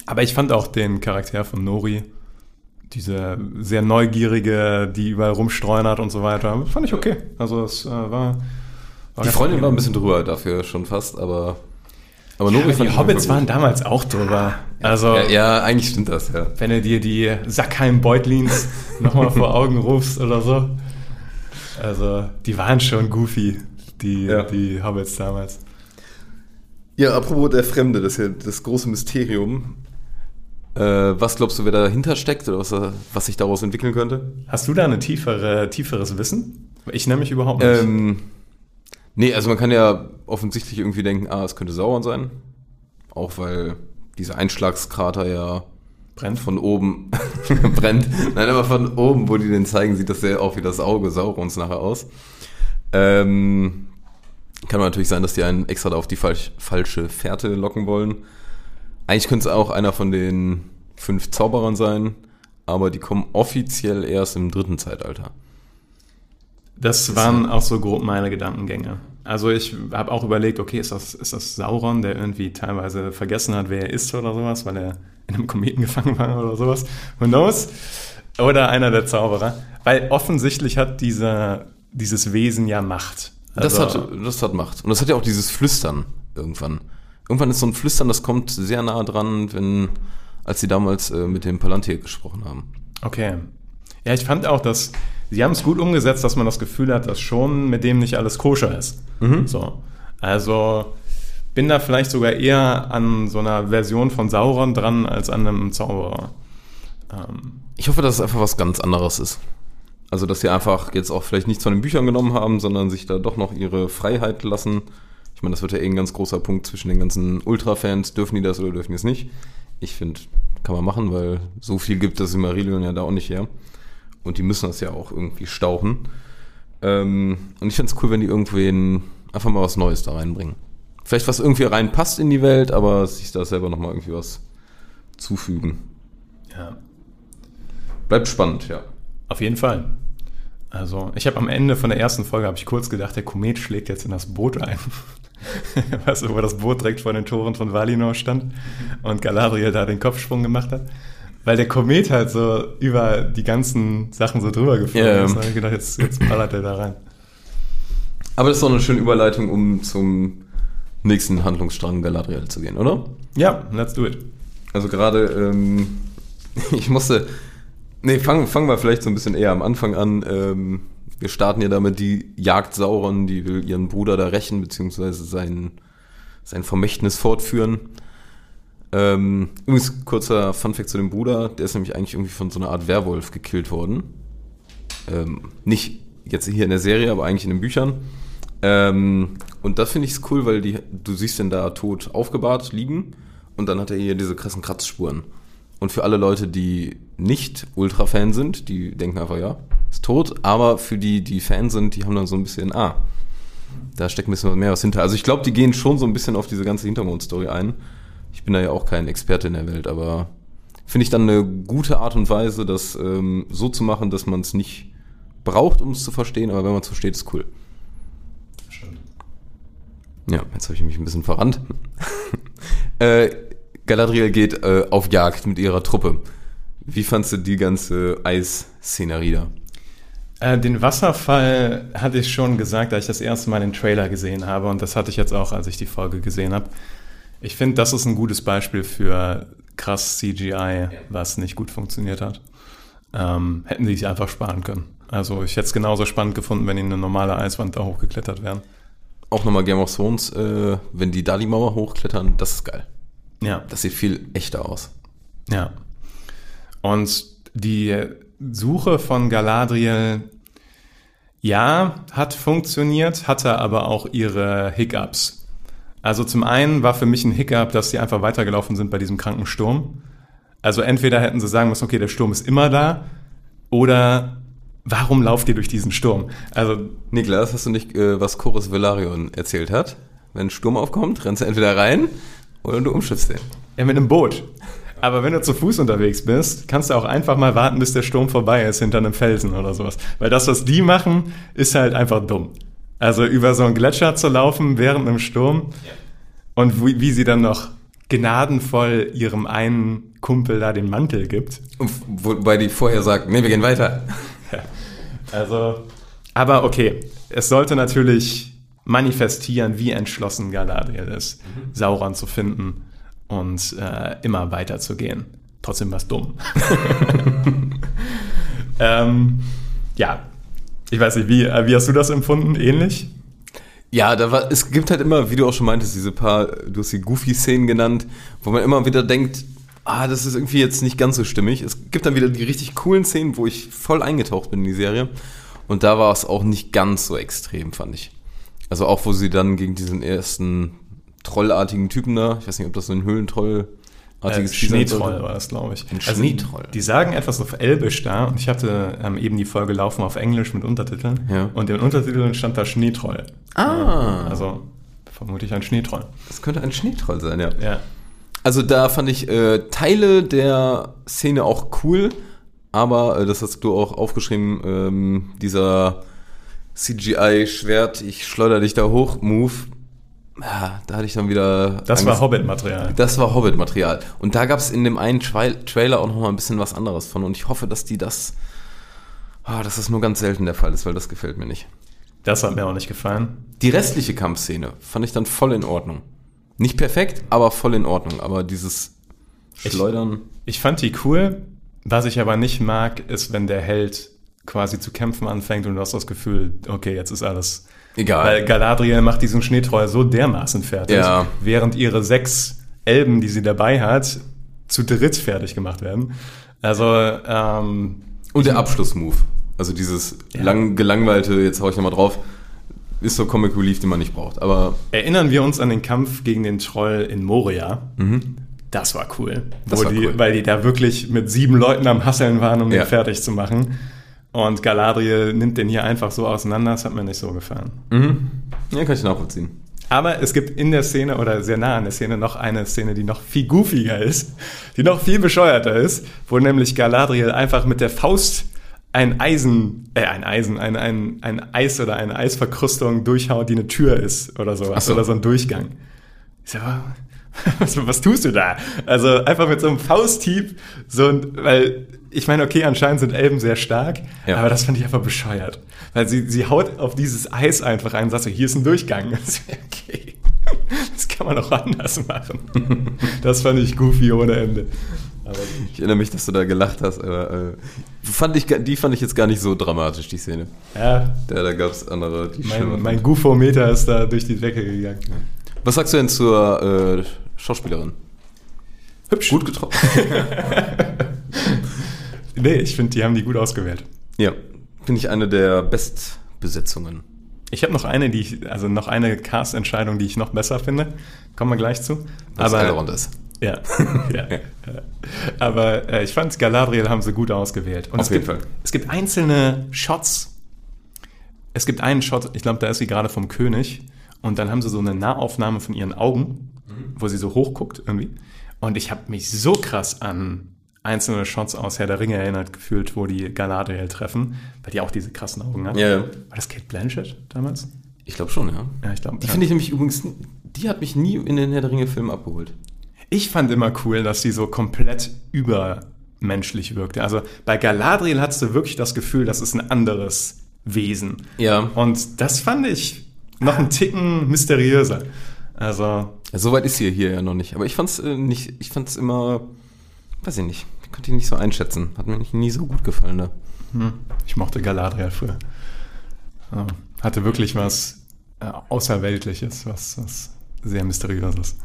A: Aber ich fand auch den Charakter von Nori, diese sehr neugierige, die überall rumstreunert und so weiter, fand ich okay. Also es äh, war, war
E: Die Freundin war ein bisschen drüber dafür schon fast, aber. Aber Nori
A: Ja,
E: fand
A: die
E: ich
A: Hobbits waren damals auch drüber. Also
E: Ja, ja, eigentlich stimmt das, ja.
A: wenn du dir die Sackheim-Beutlins nochmal vor Augen rufst oder so. Also die waren schon goofy, die,
E: Ja.
A: die Hobbits damals.
E: Ja, apropos der Fremde, das ist ja das große Mysterium. Äh, was glaubst du, wer dahinter steckt oder was, was sich daraus entwickeln könnte?
A: Hast du da eine tiefere, tieferes Wissen? Ich nämlich überhaupt nicht.
E: Ähm, nee, also man kann ja offensichtlich irgendwie denken, ah, es könnte Sauron sein. Auch weil dieser Einschlagskrater ja
A: Brennt.
E: von oben brennt. Nein, aber von oben, wo die den zeigen, sieht das sehr auch wie das Auge Saurons nachher aus. Ähm, kann natürlich sein, dass die einen extra da auf die falsch, falsche Fährte locken wollen. Eigentlich könnte es auch einer von den fünf Zauberern sein, aber die kommen offiziell erst im dritten Zeitalter.
A: Das waren auch so grob meine Gedankengänge. Also ich habe auch überlegt, okay, ist das, ist das Sauron, der irgendwie teilweise vergessen hat, wer er ist oder sowas, weil er in einem Kometen gefangen war oder sowas. Who knows? Oder einer der Zauberer. Weil offensichtlich hat dieser, dieses Wesen ja Macht.
E: Das,
A: Also-
E: hat, das hat Macht. Und das hat ja auch dieses Flüstern irgendwann. Irgendwann ist so ein Flüstern, das kommt sehr nah dran, wenn, als sie damals äh, mit dem Palantir gesprochen haben.
A: Okay. Ja, ich fand auch, dass sie haben es gut umgesetzt, dass man das Gefühl hat, dass schon mit dem nicht alles koscher ist. So. Also bin da vielleicht sogar eher an so einer Version von Sauron dran als an einem Zauberer. Ähm,
E: Ich hoffe, dass es einfach was ganz anderes ist. Also, dass sie einfach jetzt auch vielleicht nichts von den Büchern genommen haben, sondern sich da doch noch ihre Freiheit lassen. Ich meine, das wird ja eh ein ganz großer Punkt zwischen den ganzen Ultra-Fans. Dürfen die das oder dürfen die es nicht? Ich finde, kann man machen, weil so viel gibt das Silmarillion ja da auch nicht her. Und die müssen das ja auch irgendwie stauchen. Ähm, und ich find's cool, wenn die irgendwen einfach mal was Neues da reinbringen. Vielleicht was irgendwie reinpasst in die Welt, aber sich da selber nochmal irgendwie was zufügen.
A: Ja.
E: Bleibt spannend, ja.
A: Auf jeden Fall. Also, ich habe am Ende von der ersten Folge habe ich kurz gedacht, der Komet schlägt jetzt in das Boot ein. weißt du, wo das Boot direkt vor den Toren von Valinor stand und Galadriel da den Kopfsprung gemacht hat. Weil der Komet halt so über die ganzen Sachen so drüber geflogen
E: Ja.
A: ist. Da habe ich gedacht, jetzt, jetzt ballert er da rein.
E: Aber das ist doch eine schöne Überleitung, um zum nächsten Handlungsstrang Galadriel zu gehen, oder?
A: Ja, let's do it.
E: Also gerade, ähm, ich musste, nee, fangen fangen wir vielleicht so ein bisschen eher am Anfang an. Ähm, wir starten ja damit, die jagt Sauron, die will ihren Bruder da rächen, beziehungsweise sein, sein Vermächtnis fortführen. Ähm, übrigens, kurzer Funfact zu dem Bruder, der ist nämlich eigentlich irgendwie von so einer Art Werwolf gekillt worden. Ähm, nicht jetzt hier in der Serie, aber eigentlich in den Büchern. Ähm, und das finde ich cool, weil die, du siehst den da tot aufgebahrt liegen und dann hat er hier diese krassen Kratzspuren. Und für alle Leute, die nicht Ultra-Fan sind, die denken einfach, ja, ist tot, aber für die, die Fan sind, die haben dann so ein bisschen, ah, da steckt ein bisschen mehr was hinter. Also ich glaube, die gehen schon so ein bisschen auf diese ganze Hintergrundstory ein. Ich bin da ja auch kein Experte in der Welt, aber finde ich dann eine gute Art und Weise, das ähm, so zu machen, dass man es nicht braucht, um es zu verstehen, aber wenn man es versteht, ist cool. Ja, jetzt habe ich mich ein bisschen verrannt. äh, Galadriel geht äh, auf Jagd mit ihrer Truppe. Wie fandst du die ganze Eisszenerie da?
A: Äh, den Wasserfall hatte ich schon gesagt, als ich das erste Mal den Trailer gesehen habe und das hatte ich jetzt auch, als ich die Folge gesehen habe. Ich finde, das ist ein gutes Beispiel für krass CGI, was nicht gut funktioniert hat. Ähm, hätten die sich einfach sparen können. Also ich hätte es genauso spannend gefunden, wenn die eine normale Eiswand da hochgeklettert wären.
E: Auch nochmal Game of Thrones, äh, wenn die da die Mauer hochklettern, das ist geil.
A: Ja,
E: Das sieht viel echter aus.
A: ja. Und die Suche von Galadriel, ja, hat funktioniert, hatte aber auch ihre Hiccups. Also zum einen war für mich ein Hiccup, dass sie einfach weitergelaufen sind bei diesem kranken Sturm. Also entweder hätten sie sagen müssen, okay, der Sturm ist immer da, oder warum lauft ihr durch diesen Sturm? Also
E: Niklas, hast du nicht, äh, was Chorus Velaryon erzählt hat? Wenn ein Sturm aufkommt, rennst du entweder rein oder du umschiffst den.
A: ja, mit einem Boot. Aber wenn du zu Fuß unterwegs bist, kannst du auch einfach mal warten, bis der Sturm vorbei ist hinter einem Felsen oder sowas. Weil das, was die machen, ist halt einfach dumm. Also über so einen Gletscher zu laufen während einem Sturm und wie, wie sie dann noch gnadenvoll ihrem einen Kumpel da den Mantel gibt.
E: Wobei die vorher sagt, nee, wir gehen weiter.
A: Also, aber okay, es sollte natürlich manifestieren, wie entschlossen Galadriel ist, Sauron zu finden und äh, immer weiterzugehen. Trotzdem was dumm. ähm, ja, ich weiß nicht, wie, äh, wie hast du das empfunden? Ähnlich?
E: Ja, da war, es gibt halt immer, wie du auch schon meintest, diese paar, du hast die Goofy-Szenen genannt, wo man immer wieder denkt, ah, das ist irgendwie jetzt nicht ganz so stimmig. Es gibt dann wieder die richtig coolen Szenen, wo ich voll eingetaucht bin in die Serie. Und da war es auch nicht ganz so extrem, fand ich. Also auch, wo sie dann gegen diesen ersten trollartigen Typen da, ich weiß nicht, ob das so ein Höhlentroll
A: Äh,
E: artiges
A: Schneetroll war das, glaube ich.
E: Ein Schneetroll.
A: Die sagen etwas auf Elbisch da und ich hatte ähm, eben die Folge laufen auf Englisch mit Untertiteln
E: Ja.
A: und in den Untertiteln stand da Schneetroll.
E: Ah.
A: Also vermutlich ein Schneetroll.
E: Das könnte ein Schneetroll sein, ja.
A: Ja.
E: Also da fand ich äh, Teile der Szene auch cool, aber äh, das hast du auch aufgeschrieben, ähm, dieser CGI-Schwert, ich schleuder dich da hoch, Move, ja, da hatte ich dann wieder...
A: Das war Hobbit-Material.
E: Das war Hobbit-Material. Und da gab es in dem einen Tra Trailer auch noch mal ein bisschen was anderes von und ich hoffe, dass die das... Ah, dass das nur ganz selten der Fall ist, weil das gefällt mir nicht.
A: Das hat mir auch nicht gefallen.
E: Die restliche Kampfszene fand ich dann voll in Ordnung. Nicht perfekt, aber voll in Ordnung. Aber dieses
A: Ich-
E: Schleudern...
A: Ich fand die cool. Was ich aber nicht mag, ist, wenn der Held quasi zu kämpfen anfängt und du hast das Gefühl, okay, jetzt ist alles.
E: Egal.
A: Weil Galadriel macht diesen Schneetroll so dermaßen fertig,
E: Ja.
A: während ihre sechs Elben, die sie dabei hat, zu dritt fertig gemacht werden. Also, ähm,
E: Und der Abschlussmove. Also dieses
A: Ja.
E: lang gelangweilte, jetzt hau ich nochmal drauf, ist so Comic Relief, den man nicht braucht. Aber
A: erinnern wir uns an den Kampf gegen den Troll in Moria. Das war cool.
E: Das war
A: die,
E: cool.
A: Weil die da wirklich mit sieben Leuten am Hasseln waren, um
E: Ja.
A: den fertig zu machen. Und Galadriel nimmt den hier einfach so auseinander. Das hat mir nicht so gefallen.
E: Mhm. Ja, kann ich nachvollziehen.
A: Aber es gibt in der Szene oder sehr nah an der Szene noch eine Szene, die noch viel goofiger ist, die noch viel bescheuerter ist, wo nämlich Galadriel einfach mit der Faust ein Eisen, äh, ein Eisen, ein, ein, ein Eis oder eine Eisverkrustung durchhaut, die eine Tür ist oder sowas.
E: So.
A: Oder so ein Durchgang. Ich so, was, was tust du da? Also einfach mit so einem Fausthieb, so ein, weil ich meine, okay, anscheinend sind Elben sehr stark,
E: Ja.
A: aber das fand ich einfach bescheuert. Weil sie, sie haut auf dieses Eis einfach ein und sagt so, hier ist ein Durchgang. Das okay. Das kann man auch anders machen. Das fand ich goofy ohne Ende. Aber
E: Ich erinnere mich, dass du da gelacht hast, aber äh, fand ich, die fand ich jetzt gar nicht so dramatisch, die Szene.
A: ja,
E: Ja, da gab es andere, die
A: mein, mein
E: fand.
A: Goofometer ist da durch die Decke gegangen.
E: Was sagst du denn zur äh, Schauspielerin?
A: Hübsch.
E: Gut getroffen.
A: Nee, ich finde, die haben die gut ausgewählt.
E: ja, finde ich eine der Bestbesetzungen.
A: Ich habe noch eine, die ich, also noch eine Cast-Entscheidung, die ich noch besser finde. Kommen wir gleich zu.
E: Was
A: Aber
E: Elrond ist.
A: Ja, ja. Aber äh, ich fand, Galadriel haben sie gut ausgewählt. Und
E: Auf
A: es
E: jeden
A: gibt,
E: Fall.
A: Es gibt einzelne Shots. Es gibt einen Shot, ich glaube, da ist sie gerade vom König. Und dann haben sie so eine Nahaufnahme von ihren Augen, wo sie so hochguckt irgendwie. Und ich habe mich so krass an einzelne Shots aus Herr der Ringe erinnert gefühlt, wo die Galadriel treffen, weil die auch diese krassen Augen hat.
E: Ja, ja.
A: War das Kate Blanchett damals?
E: Ich glaube schon, ja.
A: Ja, ich glaube.
E: Die
A: ja.
E: finde ich nämlich übrigens, die hat mich nie in den Herr der Ringe-Filmen abgeholt.
A: Ich fand immer cool, dass sie so komplett übermenschlich wirkte. Also bei Galadriel hattest du wirklich das Gefühl, das ist ein anderes Wesen.
E: Ja.
A: Und das fand ich noch einen Ticken mysteriöser. Also,
E: Soweit ist sie hier ja noch nicht. Aber ich fand's äh, nicht, ich fand's immer, weiß ich nicht, ich konnte ihn nicht so einschätzen. Hat mir nicht, nie so gut gefallen da.
A: hm, ich mochte Galadriel früher. Ja, hatte wirklich was äh, Außerweltliches, was, was sehr Mysteriöses.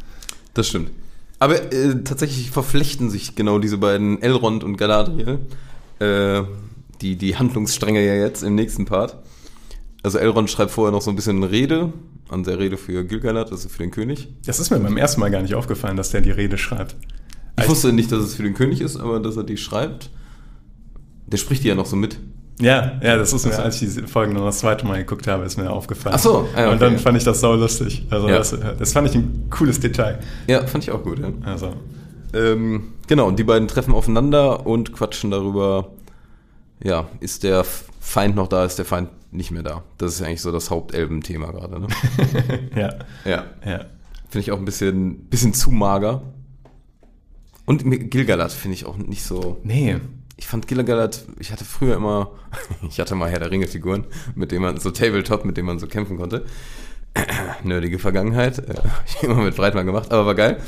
E: Das stimmt. Aber äh, tatsächlich verflechten sich genau diese beiden, Elrond und Galadriel, äh, die, die Handlungsstränge ja jetzt im nächsten Part. Also Elrond schreibt vorher noch so ein bisschen eine Rede, an der Rede für Gilgalad, also für den König.
A: Das ist mir beim ersten Mal gar nicht aufgefallen, dass der die Rede schreibt.
E: Ich wusste nicht, dass es für den König ist, aber dass er die schreibt. Der spricht die ja noch so mit.
A: Ja, ja, das ist mir, als ich die Folgen noch das zweite Mal geguckt habe, ist mir aufgefallen.
E: Ach so, ja, okay.
A: Und dann fand ich das sau lustig. Also
E: Ja.
A: das, das fand ich ein cooles Detail.
E: Ja, fand ich auch gut, ja.
A: Also,
E: Ähm, genau, und die beiden treffen aufeinander und quatschen darüber, ja, ist der Feind noch da, ist der Feind nicht mehr da. Das ist eigentlich so das Hauptelben-Thema gerade. Ne?
A: ja,
E: ja,
A: ja.
E: finde ich auch ein bisschen, bisschen zu mager. Und Gilgalad finde ich auch nicht so.
A: Nee.
E: Ich fand Gilgalad, ich hatte früher immer, ich hatte mal Herr der Ringe-Figuren, mit denen man, so Tabletop, mit denen man so kämpfen konnte. Nerdige Vergangenheit, äh, hab ich immer mit Breitmann gemacht, aber war geil.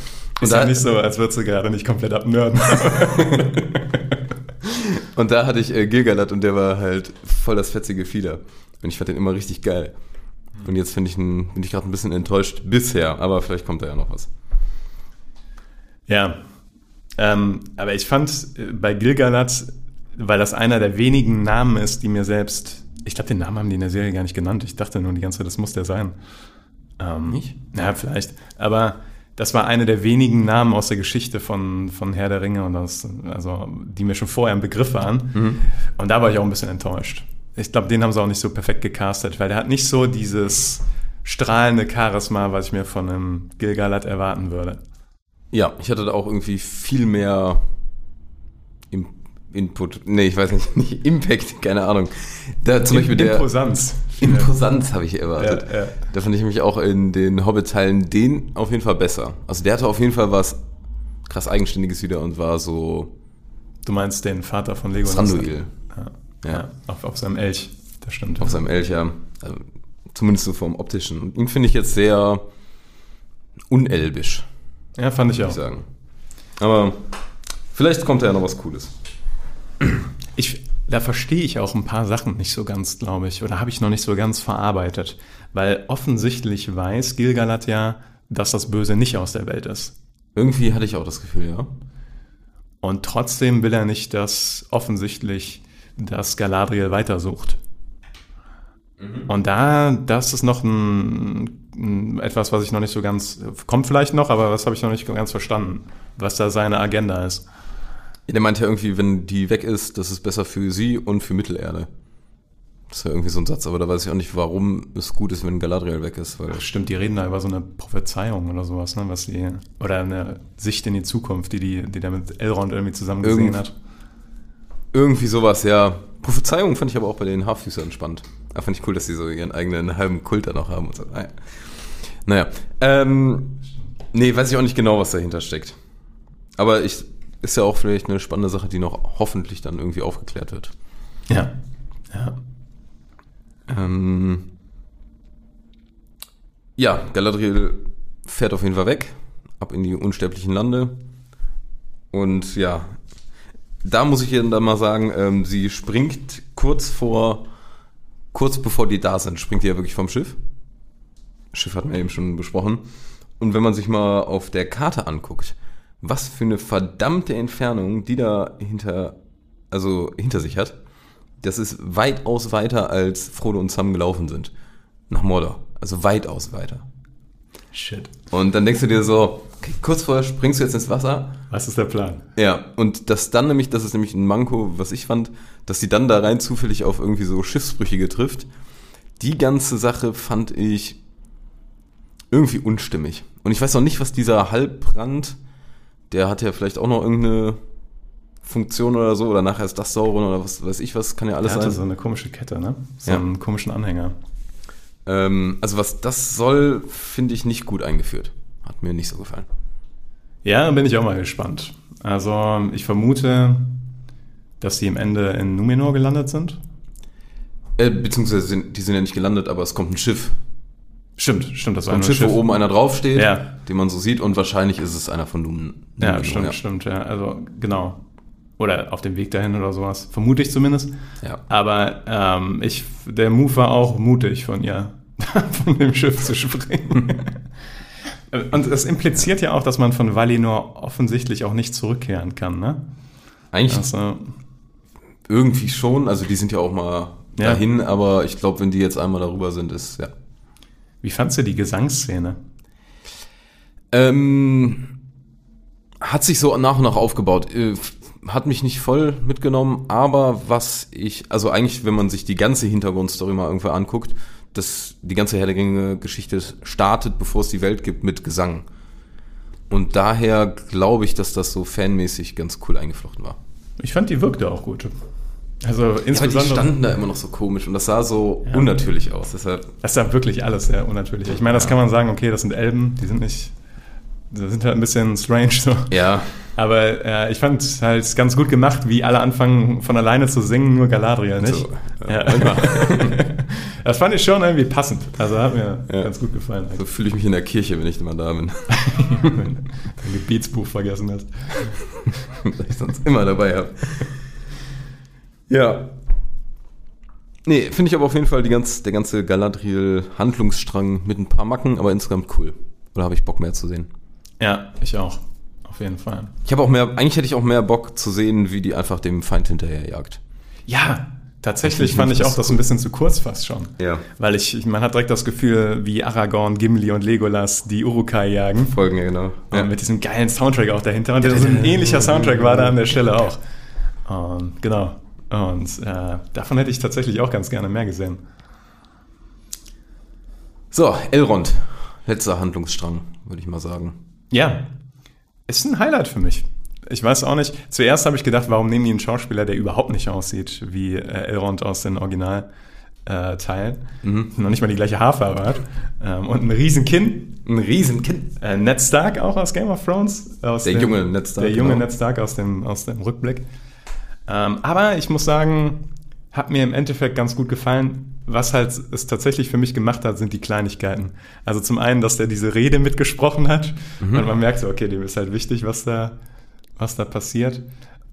A: Ist ja nicht so, als würdest du gerade nicht komplett abnörden.
E: Und da hatte ich äh, Gilgalad und der war halt voll das fetzige Fieder. Und ich fand den immer richtig geil. Und jetzt ich ihn, bin ich gerade ein bisschen enttäuscht bisher, aber vielleicht kommt da ja noch was.
A: ja. Ähm, aber ich fand äh, bei Gilgalad, weil das einer der wenigen Namen ist, die mir selbst. Ich glaube, den Namen haben die in der Serie gar nicht genannt. Ich dachte nur die ganze Zeit, das muss der sein. Ähm,
E: Nicht?
A: Ja, vielleicht. Aber das war eine der wenigen Namen aus der Geschichte von, von Herr der Ringe und das, also, die mir schon vorher im Begriff waren. Und da war ich auch ein bisschen enttäuscht. Ich glaube, den haben sie auch nicht so perfekt gecastet, weil der hat nicht so dieses strahlende Charisma, was ich mir von einem Gilgalad erwarten würde.
E: Ja, ich hatte da auch irgendwie viel mehr Input, nee, ich weiß nicht, nicht Impact, keine Ahnung. Da zum Beispiel der
A: Imposanz.
E: Imposanz habe ich erwartet.
A: Ja, ja.
E: Da fand ich mich auch in den Hobbit-Teilen den auf jeden Fall besser. Also der hatte auf jeden Fall was krass Eigenständiges wieder und war so
A: Du meinst den Vater von Legolas?
E: Thranduil
A: Ja,
E: Ja.
A: Auf, auf seinem Elch, das stimmt.
E: auf seinem Elch, ja. Also, zumindest so vom optischen. Und ihn finde ich jetzt sehr unelbisch,
A: ja, fand ich auch.
E: ich sagen. Aber vielleicht kommt da ja noch was Cooles.
A: Ich, da verstehe ich auch ein paar Sachen nicht so ganz, glaube ich, oder habe ich noch nicht so ganz verarbeitet, weil offensichtlich weiß Gilgalad ja, dass das Böse nicht aus der Welt ist.
E: Irgendwie hatte ich auch das Gefühl, ja.
A: Und trotzdem will er nicht, dass offensichtlich dass Galadriel weitersucht. Und da, das ist noch ein, mh, etwas, was ich noch nicht so ganz, kommt vielleicht noch, aber was habe ich noch nicht ganz verstanden, was da seine Agenda ist.
E: Ja, der meint ja irgendwie, wenn die weg ist, das ist besser für sie und für Mittelerde. Das ist ja irgendwie so ein Satz, aber da weiß ich auch nicht, warum es gut ist, wenn Galadriel weg ist. Weil
A: Stimmt, die reden da über so eine Prophezeiung oder sowas, ne, was die, oder eine Sicht in die Zukunft, die die, die da mit Elrond irgendwie zusammen gesehen
E: Irgend-
A: hat.
E: irgendwie sowas, ja. Prophezeiung fand ich aber auch bei den Haarfüßern spannend. Da fand ich cool, dass die so ihren eigenen halben Kult da noch haben und so. Naja, naja. Ähm, nee, weiß ich auch nicht genau, was dahinter steckt. Aber ich, ist ja auch vielleicht eine spannende Sache, die noch hoffentlich dann irgendwie aufgeklärt wird.
A: Ja. Ja.
E: Ähm, ja, Galadriel fährt auf jeden Fall weg, ab in die unsterblichen Lande. Und ja, da muss ich ihr dann mal sagen, ähm, sie springt kurz vor, kurz bevor die da sind, springt die ja wirklich vom Schiff. Schiff hatten wir eben schon besprochen. Und wenn man sich mal auf der Karte anguckt, was für eine verdammte Entfernung die da hinter, also hinter sich hat, das ist weitaus weiter, als Frodo und Sam gelaufen sind. Nach Mordor. Also weitaus weiter.
A: Shit.
E: Und dann denkst du dir so, okay, kurz vorher springst du jetzt ins Wasser.
A: Was ist der Plan?
E: Ja, und das dann nämlich, das ist nämlich ein Manko, was ich fand, dass sie dann da rein zufällig auf irgendwie so Schiffsbrüchige trifft. Die ganze Sache fand ich irgendwie unstimmig. Und ich weiß auch nicht, was dieser Halbrand, der hat ja vielleicht auch noch irgendeine Funktion oder so, oder nachher ist das Sauron oder was weiß ich was, kann ja alles
A: Er hatte
E: sein.
A: so eine komische Kette, ne? So
E: Ja.
A: einen komischen Anhänger.
E: Ähm, also was das soll, finde ich nicht gut eingeführt. Hat mir nicht so gefallen.
A: Ja, bin ich auch mal gespannt. Also, ich vermute, dass die am Ende in Numenor gelandet sind.
E: Äh, beziehungsweise sind, die sind ja nicht gelandet, aber es kommt ein Schiff.
A: Stimmt, stimmt, das war
E: Ein
A: nur
E: Schiff, wo oben einer draufsteht,
A: Ja.
E: den man so sieht und wahrscheinlich ist es einer von Numen.
A: Ja, stimmt, stimmt, ja. Also, genau. Oder auf dem Weg dahin oder sowas. Vermute ich zumindest.
E: Ja.
A: Aber ähm, ich, der Move war auch mutig von ihr, von dem Schiff zu springen. Und es impliziert ja auch, dass man von Valinor offensichtlich auch nicht zurückkehren kann, ne?
E: Eigentlich
A: Also,
E: irgendwie schon, also die sind ja auch mal
A: Ja.
E: dahin, aber ich glaube, wenn die jetzt einmal darüber sind, ist, ja.
A: Wie fandst du die Gesangsszene?
E: Ähm, hat sich so nach und nach aufgebaut. Äh, Hat mich nicht voll mitgenommen, aber was ich, also eigentlich, wenn man sich die ganze Hintergrundstory mal irgendwo anguckt, dass die ganze Herr der Ringe-Geschichte startet, bevor es die Welt gibt, mit Gesang. Und daher glaube ich, dass das so fanmäßig ganz cool eingeflochten war.
A: Ich fand, die wirkte auch gut. Also
E: Ja, aber die
A: insbesondere,
E: standen da immer noch so komisch und das sah so
A: Ja.
E: unnatürlich aus. Deshalb,
A: das ja wirklich alles sehr unnatürlich. Ich meine, das kann man sagen, okay, das sind Elben, die sind nicht, die sind halt ein bisschen strange so.
E: ja,
A: Aber äh, ich fand es halt ganz gut gemacht, wie alle anfangen von alleine zu singen, nur Galadriel nicht.
E: So,
A: ja.
E: ja.
A: das fand ich schon irgendwie passend. Also hat mir
E: Ja.
A: ganz gut gefallen.
E: so fühle ich mich in der Kirche, wenn ich immer da bin.
A: Wenn du dein Gebetsbuch vergessen hast.
E: weil ich sonst immer dabei habe. Ja. Nee, finde ich aber auf jeden Fall die ganz, der ganze Galadriel-Handlungsstrang mit ein paar Macken, aber insgesamt cool. Oder habe ich Bock mehr zu sehen?
A: Ja, ich auch. Auf jeden Fall.
E: Ich habe auch mehr, eigentlich hätte ich auch mehr Bock zu sehen, wie die einfach dem Feind hinterherjagt.
A: Ja, tatsächlich
E: Ich
A: fand ich auch
E: das
A: ein bisschen zu kurz fast schon.
E: Ja.
A: Weil ich, ich- man hat direkt das Gefühl, wie Aragorn, Gimli und Legolas die Urukai jagen.
E: Folgen, ja genau.
A: Und mit diesem geilen Soundtrack auch dahinter. Und so ein ähnlicher Soundtrack war da an der Stelle auch. Und genau. Und äh, davon hätte ich tatsächlich auch ganz gerne mehr gesehen.
E: So, Elrond. Letzter Handlungsstrang, würde ich mal sagen.
A: Ja, ist ein Highlight für mich. Ich weiß auch nicht. Zuerst habe ich gedacht, warum nehmen die einen Schauspieler, der überhaupt nicht aussieht wie äh, Elrond aus den Originalteilen. Äh, Teilen. Noch nicht mal die gleiche Haarfarbe hat. Ähm, und ein riesen Kinn.
E: Ein Riesenkind.
A: Äh, Ned Stark auch aus Game of Thrones. Aus
E: Der
A: dem,
E: junge Ned Stark,
A: Der junge
E: genau.
A: Ned Stark aus dem, aus dem Rückblick. Ähm, aber ich muss sagen, hat mir im Endeffekt ganz gut gefallen. Was halt es tatsächlich für mich gemacht hat, sind die Kleinigkeiten. Also zum einen, dass der diese Rede mitgesprochen hat.
E: Mhm.
A: Und man merkt so, okay, dem ist halt wichtig, was da, was da passiert.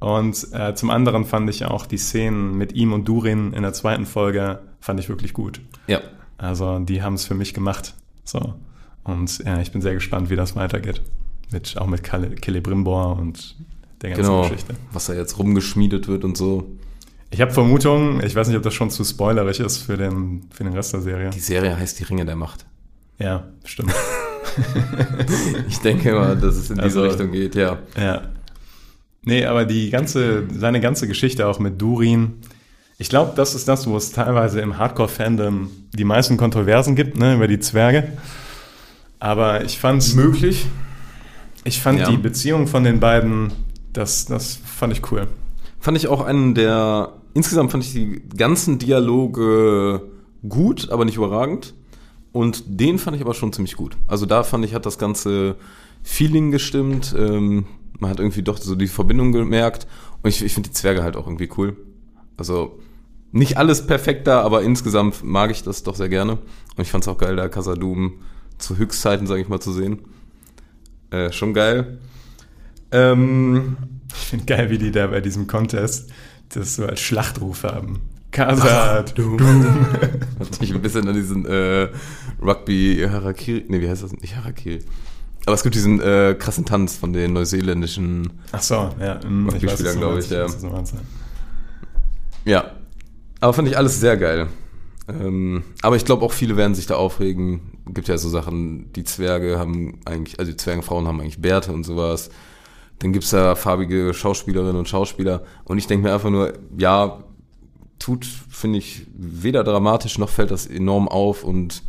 A: Und äh, zum anderen fand ich auch die Szenen mit ihm und Durin in der zweiten Folge, fand ich wirklich gut.
E: Ja.
A: Also die haben es für mich gemacht. So. Und ja, ich bin sehr gespannt, wie das weitergeht. Mit, auch mit Celebrimbor und der ganzen
E: Genau.
A: Geschichte.
E: Was da jetzt rumgeschmiedet wird und so.
A: Ich habe Vermutungen, ich weiß nicht, ob das schon zu spoilerig ist für den, für den Rest der Serie.
E: Die Serie heißt Die Ringe der Macht.
A: Ja, stimmt.
E: Ich denke mal, dass es in diese
A: Also-
E: Richtung geht, ja.
A: Ja. Nee, aber die ganze, seine ganze Geschichte auch mit Durin, ich glaube, das ist das, wo es teilweise im Hardcore-Fandom die meisten Kontroversen gibt, ne, über die Zwerge. Aber ich fand's,
E: Möglich.
A: ich fand
E: Ja.
A: die Beziehung von den beiden, das, das fand ich cool.
E: Fand ich auch einen der, insgesamt fand ich die ganzen Dialoge gut, aber nicht überragend. Und den fand ich aber schon ziemlich gut. Also da fand ich, hat das ganze Feeling gestimmt. Ähm, man hat irgendwie doch so die Verbindung gemerkt. Und ich, ich finde die Zwerge halt auch irgendwie cool. Also nicht alles perfekt da, aber insgesamt mag ich das doch sehr gerne. Und ich fand es auch geil, da Casadum zu Höchstzeiten, sage ich mal, zu sehen. Äh, schon geil. Ähm,
A: Ich finde geil, wie die da bei diesem Contest das so als Schlachtruf haben. Kasad, du.
E: Hat mich ein bisschen an diesen äh, Rugby Harakiri, nee, wie heißt das? Nicht Harakiri. Aber es gibt diesen äh, krassen Tanz von den neuseeländischen,
A: Ach so, ja. mm,
E: Rugby-Spielern,
A: was du
E: glaub
A: meinst,
E: ich, ja.
A: ja.
E: Aber fand ich alles sehr geil. Ähm, aber ich glaube auch viele werden sich da aufregen. Gibt ja so Sachen, die Zwerge haben eigentlich, also die Zwergenfrauen haben eigentlich Bärte und sowas. Dann gibt's da farbige Schauspielerinnen und Schauspieler. Und ich denke mir einfach nur, ja, tut, finde ich, weder dramatisch noch fällt das enorm auf und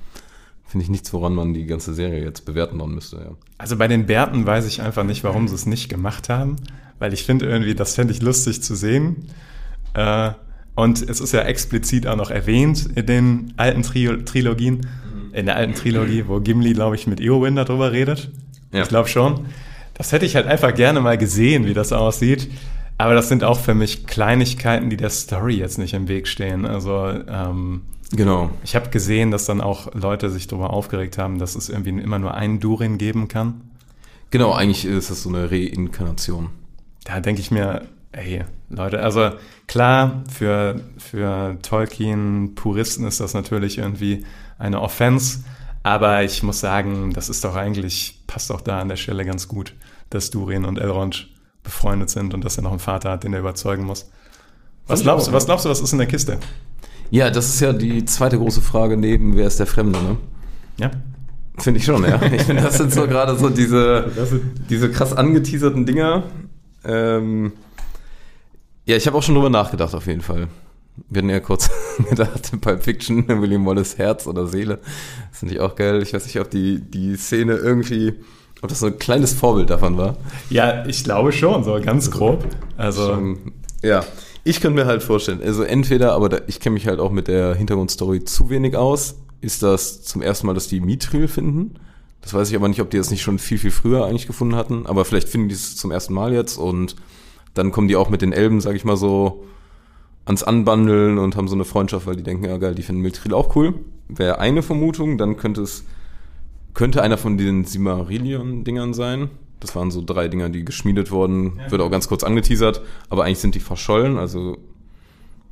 E: finde ich nichts, woran man die ganze Serie jetzt bewerten dann müsste, ja.
A: Also bei den Bärten weiß ich einfach nicht, warum sie es nicht gemacht haben, weil ich finde irgendwie, das fände ich lustig zu sehen. Äh, und es ist ja explizit auch noch erwähnt in den alten Trio Trilogien, in der alten Trilogie, wo Gimli, glaube ich, mit Eowyn darüber redet.
E: Ja.
A: Ich glaube schon. Das hätte ich halt einfach gerne mal gesehen, wie das aussieht. Aber das sind auch für mich Kleinigkeiten, die der Story jetzt nicht im Weg stehen. Also ähm,
E: Genau.
A: ich habe gesehen, dass dann auch Leute sich darüber aufgeregt haben, dass es irgendwie immer nur einen Durin geben kann.
E: Genau, eigentlich ist das so eine Reinkarnation.
A: Da denke ich mir, ey, Leute, also klar, für, für Tolkien-Puristen ist das natürlich irgendwie eine Offense, aber ich muss sagen, das ist doch eigentlich, passt doch da an der Stelle ganz gut, dass Durin und Elrond befreundet sind und dass er noch einen Vater hat, den er überzeugen muss. Was glaubst,
E: auch,
A: du, was glaubst du, was ist in der Kiste?
E: Ja, das ist ja die zweite große Frage neben, wer ist der Fremde, ne?
A: Ja?
E: Finde ich schon, ja. Ich finde, das sind so gerade so diese, diese krass angeteaserten Dinger. Ähm, ja, ich habe auch schon drüber nachgedacht, auf jeden Fall. Wir hatten ja kurz gedacht, Pulp Fiction, William Wallace Herz oder Seele. Das finde ich auch geil. Ich weiß nicht, ob die, die Szene irgendwie, ob das so ein kleines Vorbild davon war.
A: Ja, ich glaube schon, so ganz grob. Also,
E: Schon, ja, ich könnte mir halt vorstellen, also entweder, aber da, ich kenne mich halt auch mit der Hintergrundstory zu wenig aus, ist das zum ersten Mal, dass die Mithril finden. Das weiß ich aber nicht, ob die das nicht schon viel, viel früher eigentlich gefunden hatten, aber vielleicht finden die es zum ersten Mal jetzt und dann kommen die auch mit den Elben, sag ich mal so, ans Anbandeln und haben so eine Freundschaft, weil die denken, ja geil, die finden Mithril auch cool. Wäre eine Vermutung, dann könnte es, könnte einer von den Simarillion-Dingern sein. Das waren so drei Dinger, die geschmiedet wurden. Wird auch ganz kurz angeteasert, aber eigentlich sind die verschollen, also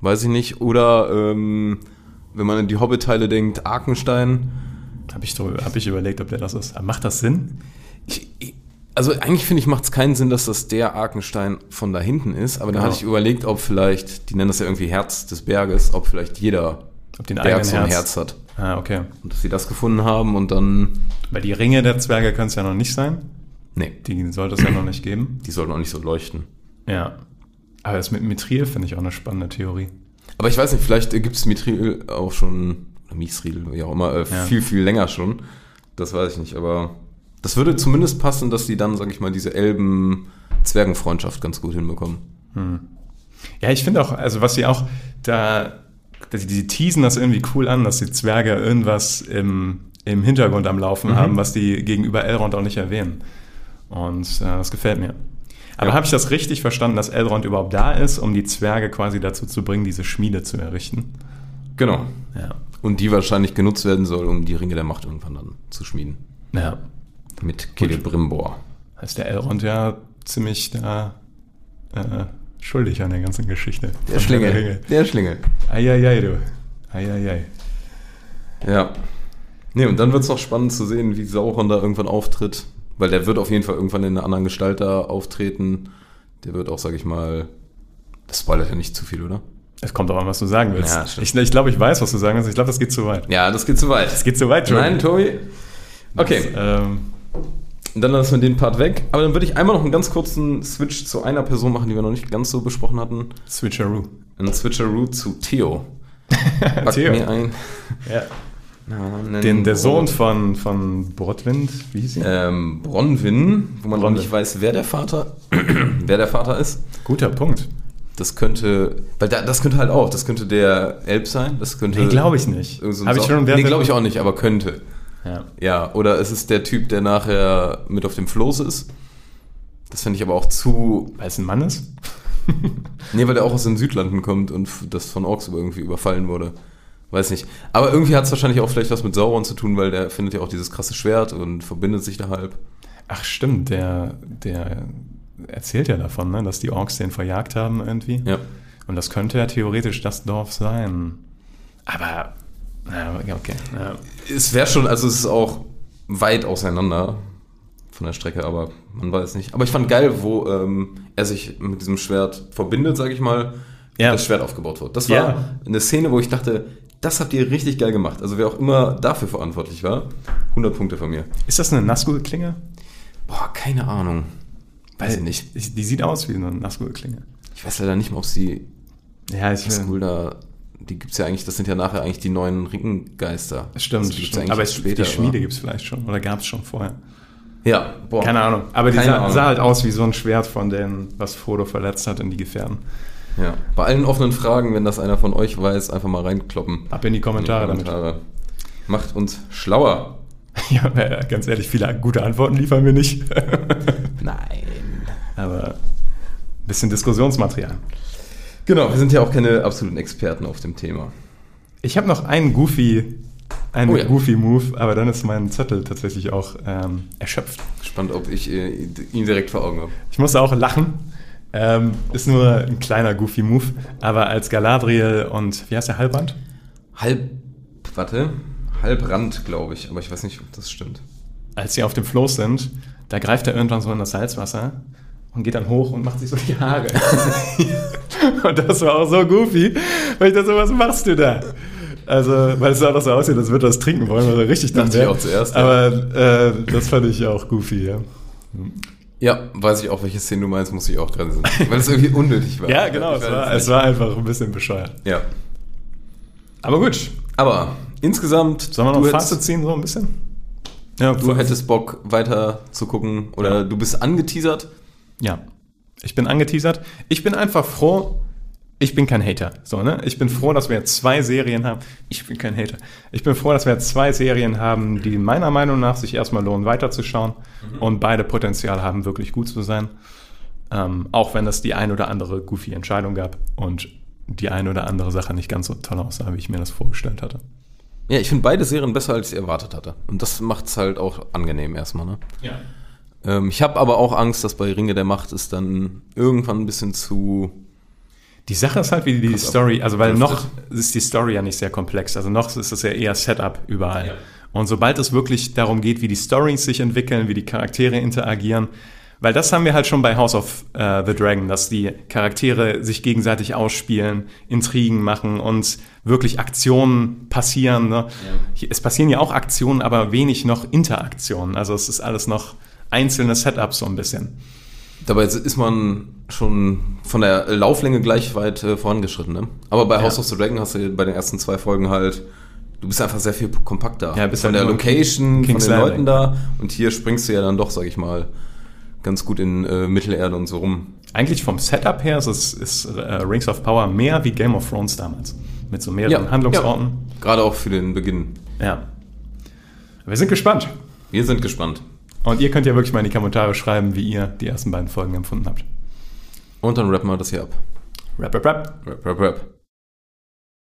E: weiß ich nicht. Oder ähm, wenn man an die Hobbit-Teile denkt, Arkenstein.
A: habe ich, hab ich überlegt, ob der das ist. Macht das Sinn?
E: Ich, ich, also eigentlich finde ich, macht es keinen Sinn, dass das der Arkenstein von da hinten ist, aber dann
A: Genau.
E: hatte ich überlegt, ob vielleicht, die nennen das ja irgendwie Herz des Berges, ob vielleicht jeder
A: Ob den
E: Berg so ein
A: Herz.
E: Herz hat.
A: Ah, okay.
E: Und dass sie das gefunden haben und dann,
A: Weil die Ringe der Zwerge können es ja noch nicht sein.
E: nee,
A: Die sollte es ja noch nicht geben.
E: die sollten auch nicht so leuchten.
A: Ja. Aber das mit Mithril finde ich auch eine spannende Theorie.
E: Aber ich weiß nicht, vielleicht gibt es Mithril auch schon, oder Mithril, wie auch immer, äh,
A: Ja.
E: viel, viel länger schon. Das weiß ich nicht, aber das würde zumindest passen, dass die dann, sag ich mal, diese Elben-Zwergenfreundschaft ganz gut hinbekommen.
A: Ja, ich finde auch, also was sie auch da, dass die teasen das irgendwie cool an, dass die Zwerge irgendwas im, im Hintergrund am Laufen haben, was die gegenüber Elrond auch nicht erwähnen. Und äh, das gefällt mir. Aber
E: Ja.
A: habe ich das richtig verstanden, dass Elrond überhaupt da ist, um die Zwerge quasi dazu zu bringen, diese Schmiede zu errichten?
E: Genau.
A: Ja.
E: Und die wahrscheinlich genutzt werden soll, um die Ringe der Macht irgendwann dann zu schmieden.
A: Ja.
E: Mit Celebrimbor.
A: Heißt der Elrond ja ziemlich da äh, schuldig an der ganzen Geschichte.
E: Der
A: der
E: Schlingel.
A: Ringe.
E: Der Schlingel.
A: Eieiei, du. Eieiei.
E: Ja. Nee, und dann wird es noch spannend zu sehen, wie Sauron da irgendwann auftritt. Weil der wird auf jeden Fall irgendwann in einer anderen Gestalt da auftreten. Der wird auch, sag ich mal, das spoilert ja nicht zu viel, oder?
A: Es kommt auch an, was du sagen willst.
E: Ja,
A: ich ich glaube, ich weiß, was du sagen willst. Ich glaube, das geht zu weit.
E: Ja, das geht zu weit.
A: Es geht zu weit, Joey.
E: Nein, Tobi? Okay,
A: Ähm,
E: dann lassen wir den Part weg. Aber dann würde ich einmal noch einen ganz kurzen Switch zu einer Person machen, die wir noch nicht ganz so besprochen hatten.
A: Switcheroo.
E: Einen Switcheroo zu Theo.
A: Theo.
E: mir ein.
A: Ja.
E: Na,
A: Den, der Sohn von, von Brotwind, wie hieß er?
E: ähm, Bronwyn, wo man noch nicht weiß, wer der Vater, wer der Vater ist.
A: Guter Punkt.
E: Das könnte, weil da, das könnte halt auch, das könnte der Elb sein, das könnte.
A: Nee, glaube ich nicht.
E: so ein
A: Habe ich schon
E: Nee, glaube ich auch nicht, aber könnte.
A: Ja.
E: Ja, oder es ist der Typ, der nachher mit auf dem Floß ist. Das fände ich aber auch zu.
A: Weil es ein Mann ist?
E: Nee, weil der auch aus den Südlanden kommt und das von Orks irgendwie überfallen wurde. Weiß nicht. Aber irgendwie hat es wahrscheinlich auch vielleicht was mit Sauron zu tun, weil der findet ja auch dieses krasse Schwert und verbindet sich da halb.
A: Ach stimmt, der, der erzählt ja davon, ne, dass die Orks den verjagt haben irgendwie.
E: Ja.
A: Und das könnte ja theoretisch das Dorf sein. Aber, na, okay. Ja.
E: Es wäre schon, also es ist auch weit auseinander von der Strecke, aber man weiß nicht. Aber ich fand geil, wo ähm, er sich mit diesem Schwert verbindet, sage ich mal,
A: Ja.
E: das Schwert aufgebaut wird. Das war
A: Ja.
E: eine Szene, wo ich dachte, das habt ihr richtig geil gemacht. Also wer auch immer dafür verantwortlich war, 100 Punkte von mir.
A: Ist das eine Nazgul-Klinge?
E: Boah, keine Ahnung. Weiß ich nicht.
A: Ich, die sieht aus wie eine Nazgul-Klinge.
E: Ich weiß leider nicht mal, ob sie
A: Ja, ich
E: School da, die gibt's ja eigentlich, das sind ja nachher eigentlich die neuen Ringengeister.
A: Stimmt,
E: die gibt's
A: stimmt. aber es,
E: später,
A: die Schmiede gibt es vielleicht schon. Oder gab es schon vorher.
E: Ja, boah.
A: Keine Ahnung. Aber die sah,
E: Ahnung.
A: sah halt aus wie so ein Schwert von denen, was Frodo verletzt hat in die Gefährten.
E: Ja. Bei allen offenen Fragen, wenn das einer von euch weiß, einfach mal reinkloppen.
A: Ab in die Kommentare
E: In die Kommentare. Macht uns schlauer.
A: damit. Ja, ganz ehrlich, viele gute Antworten liefern wir nicht.
E: Nein.
A: aber ein bisschen Diskussionsmaterial.
E: Genau, wir sind ja auch keine absoluten Experten auf dem Thema.
A: Ich habe noch einen Goofy, einen
E: Oh ja.
A: Goofy-Move, aber dann ist mein Zettel tatsächlich auch ähm, erschöpft.
E: Gespannt, ob ich äh, ihn direkt vor Augen habe.
A: Ich musste auch lachen. Ähm, ist nur ein kleiner Goofy-Move, aber als Galadriel und, wie heißt der, Halbrand?
E: Halb, warte, Halbrand, glaube ich, aber ich weiß nicht, ob das stimmt.
A: Als sie auf dem Floß sind, da greift er irgendwann so in das Salzwasser und geht dann hoch und macht sich so die Haare. und das war auch so goofy, weil ich dachte so, was machst du da? Also, weil es sah doch so aussieht, als würde das trinken wollen, er richtig
E: Dachte ich auch zuerst.
A: Aber äh, das fand ich auch goofy, ja.
E: Ja, weiß ich auch, welche Szene du meinst, muss ich auch dran sein. Weil es irgendwie unnötig war.
A: Ja, genau, es war, es war einfach ein bisschen bescheuert.
E: Ja.
A: Aber gut,
E: Aber insgesamt,
A: sollen wir noch Fazit ziehen, so ein bisschen? Ja,
E: du hättest Bock weiter zu gucken oder
A: Ja.
E: du bist angeteasert.
A: Ja, ich bin angeteasert. Ich bin einfach froh. Ich bin kein Hater. So, ne? Ich bin froh, dass wir jetzt zwei Serien haben. Ich bin kein Hater. Ich bin froh, dass wir jetzt zwei Serien haben, die meiner Meinung nach sich erstmal lohnen, weiterzuschauen und beide Potenzial haben, wirklich gut zu sein. Ähm, auch wenn es die ein oder andere goofy Entscheidung gab und die ein oder andere Sache nicht ganz so toll aussah, wie ich mir das vorgestellt hatte.
E: Ja, ich finde beide Serien besser, als ich erwartet hatte. Und das macht es halt auch angenehm erstmal. Ne?
A: Ja.
E: Ähm, ich habe aber auch Angst, dass bei Ringe der Macht es dann irgendwann ein bisschen zu.
A: Die Sache ist halt, wie die
E: Krass,
A: Story, also weil noch ist die Story ja nicht sehr komplex. Also noch ist es ja eher Setup überall.
E: Ja.
A: Und sobald es wirklich darum geht, wie die Stories sich entwickeln, wie die Charaktere interagieren, weil das haben wir halt schon bei House of äh, the Dragon, dass die Charaktere sich gegenseitig ausspielen, Intrigen machen und wirklich Aktionen passieren. Ne? Hier- Es passieren ja auch Aktionen, aber wenig noch Interaktionen. Also es ist alles noch einzelne Setups so ein bisschen.
E: Dabei ist man schon von der Lauflänge gleich weit äh, vorangeschritten. Ne? Aber bei
A: Ja.
E: House of the Dragon hast du bei den ersten zwei Folgen halt. Du bist einfach sehr viel kompakter.
A: Ja, bist
E: von
A: halt
E: der Location,
A: King's
E: von den. Leuten da. Und hier springst du ja dann doch, sag ich mal, ganz gut in äh, Mittelerde und so rum.
A: Eigentlich vom Setup her ist, es, ist äh, Rings of Power mehr wie Game of Thrones damals. Mit so mehreren Handlungsorten.
E: Ja. Gerade auch für den Beginn.
A: Ja. Wir sind gespannt.
E: Wir sind gespannt.
A: Und ihr könnt ja wirklich mal in die Kommentare schreiben, wie ihr die ersten beiden Folgen empfunden habt.
E: Und dann rappen wir das hier ab.
A: Rap, rap, rap.
E: Rap, rap, rap.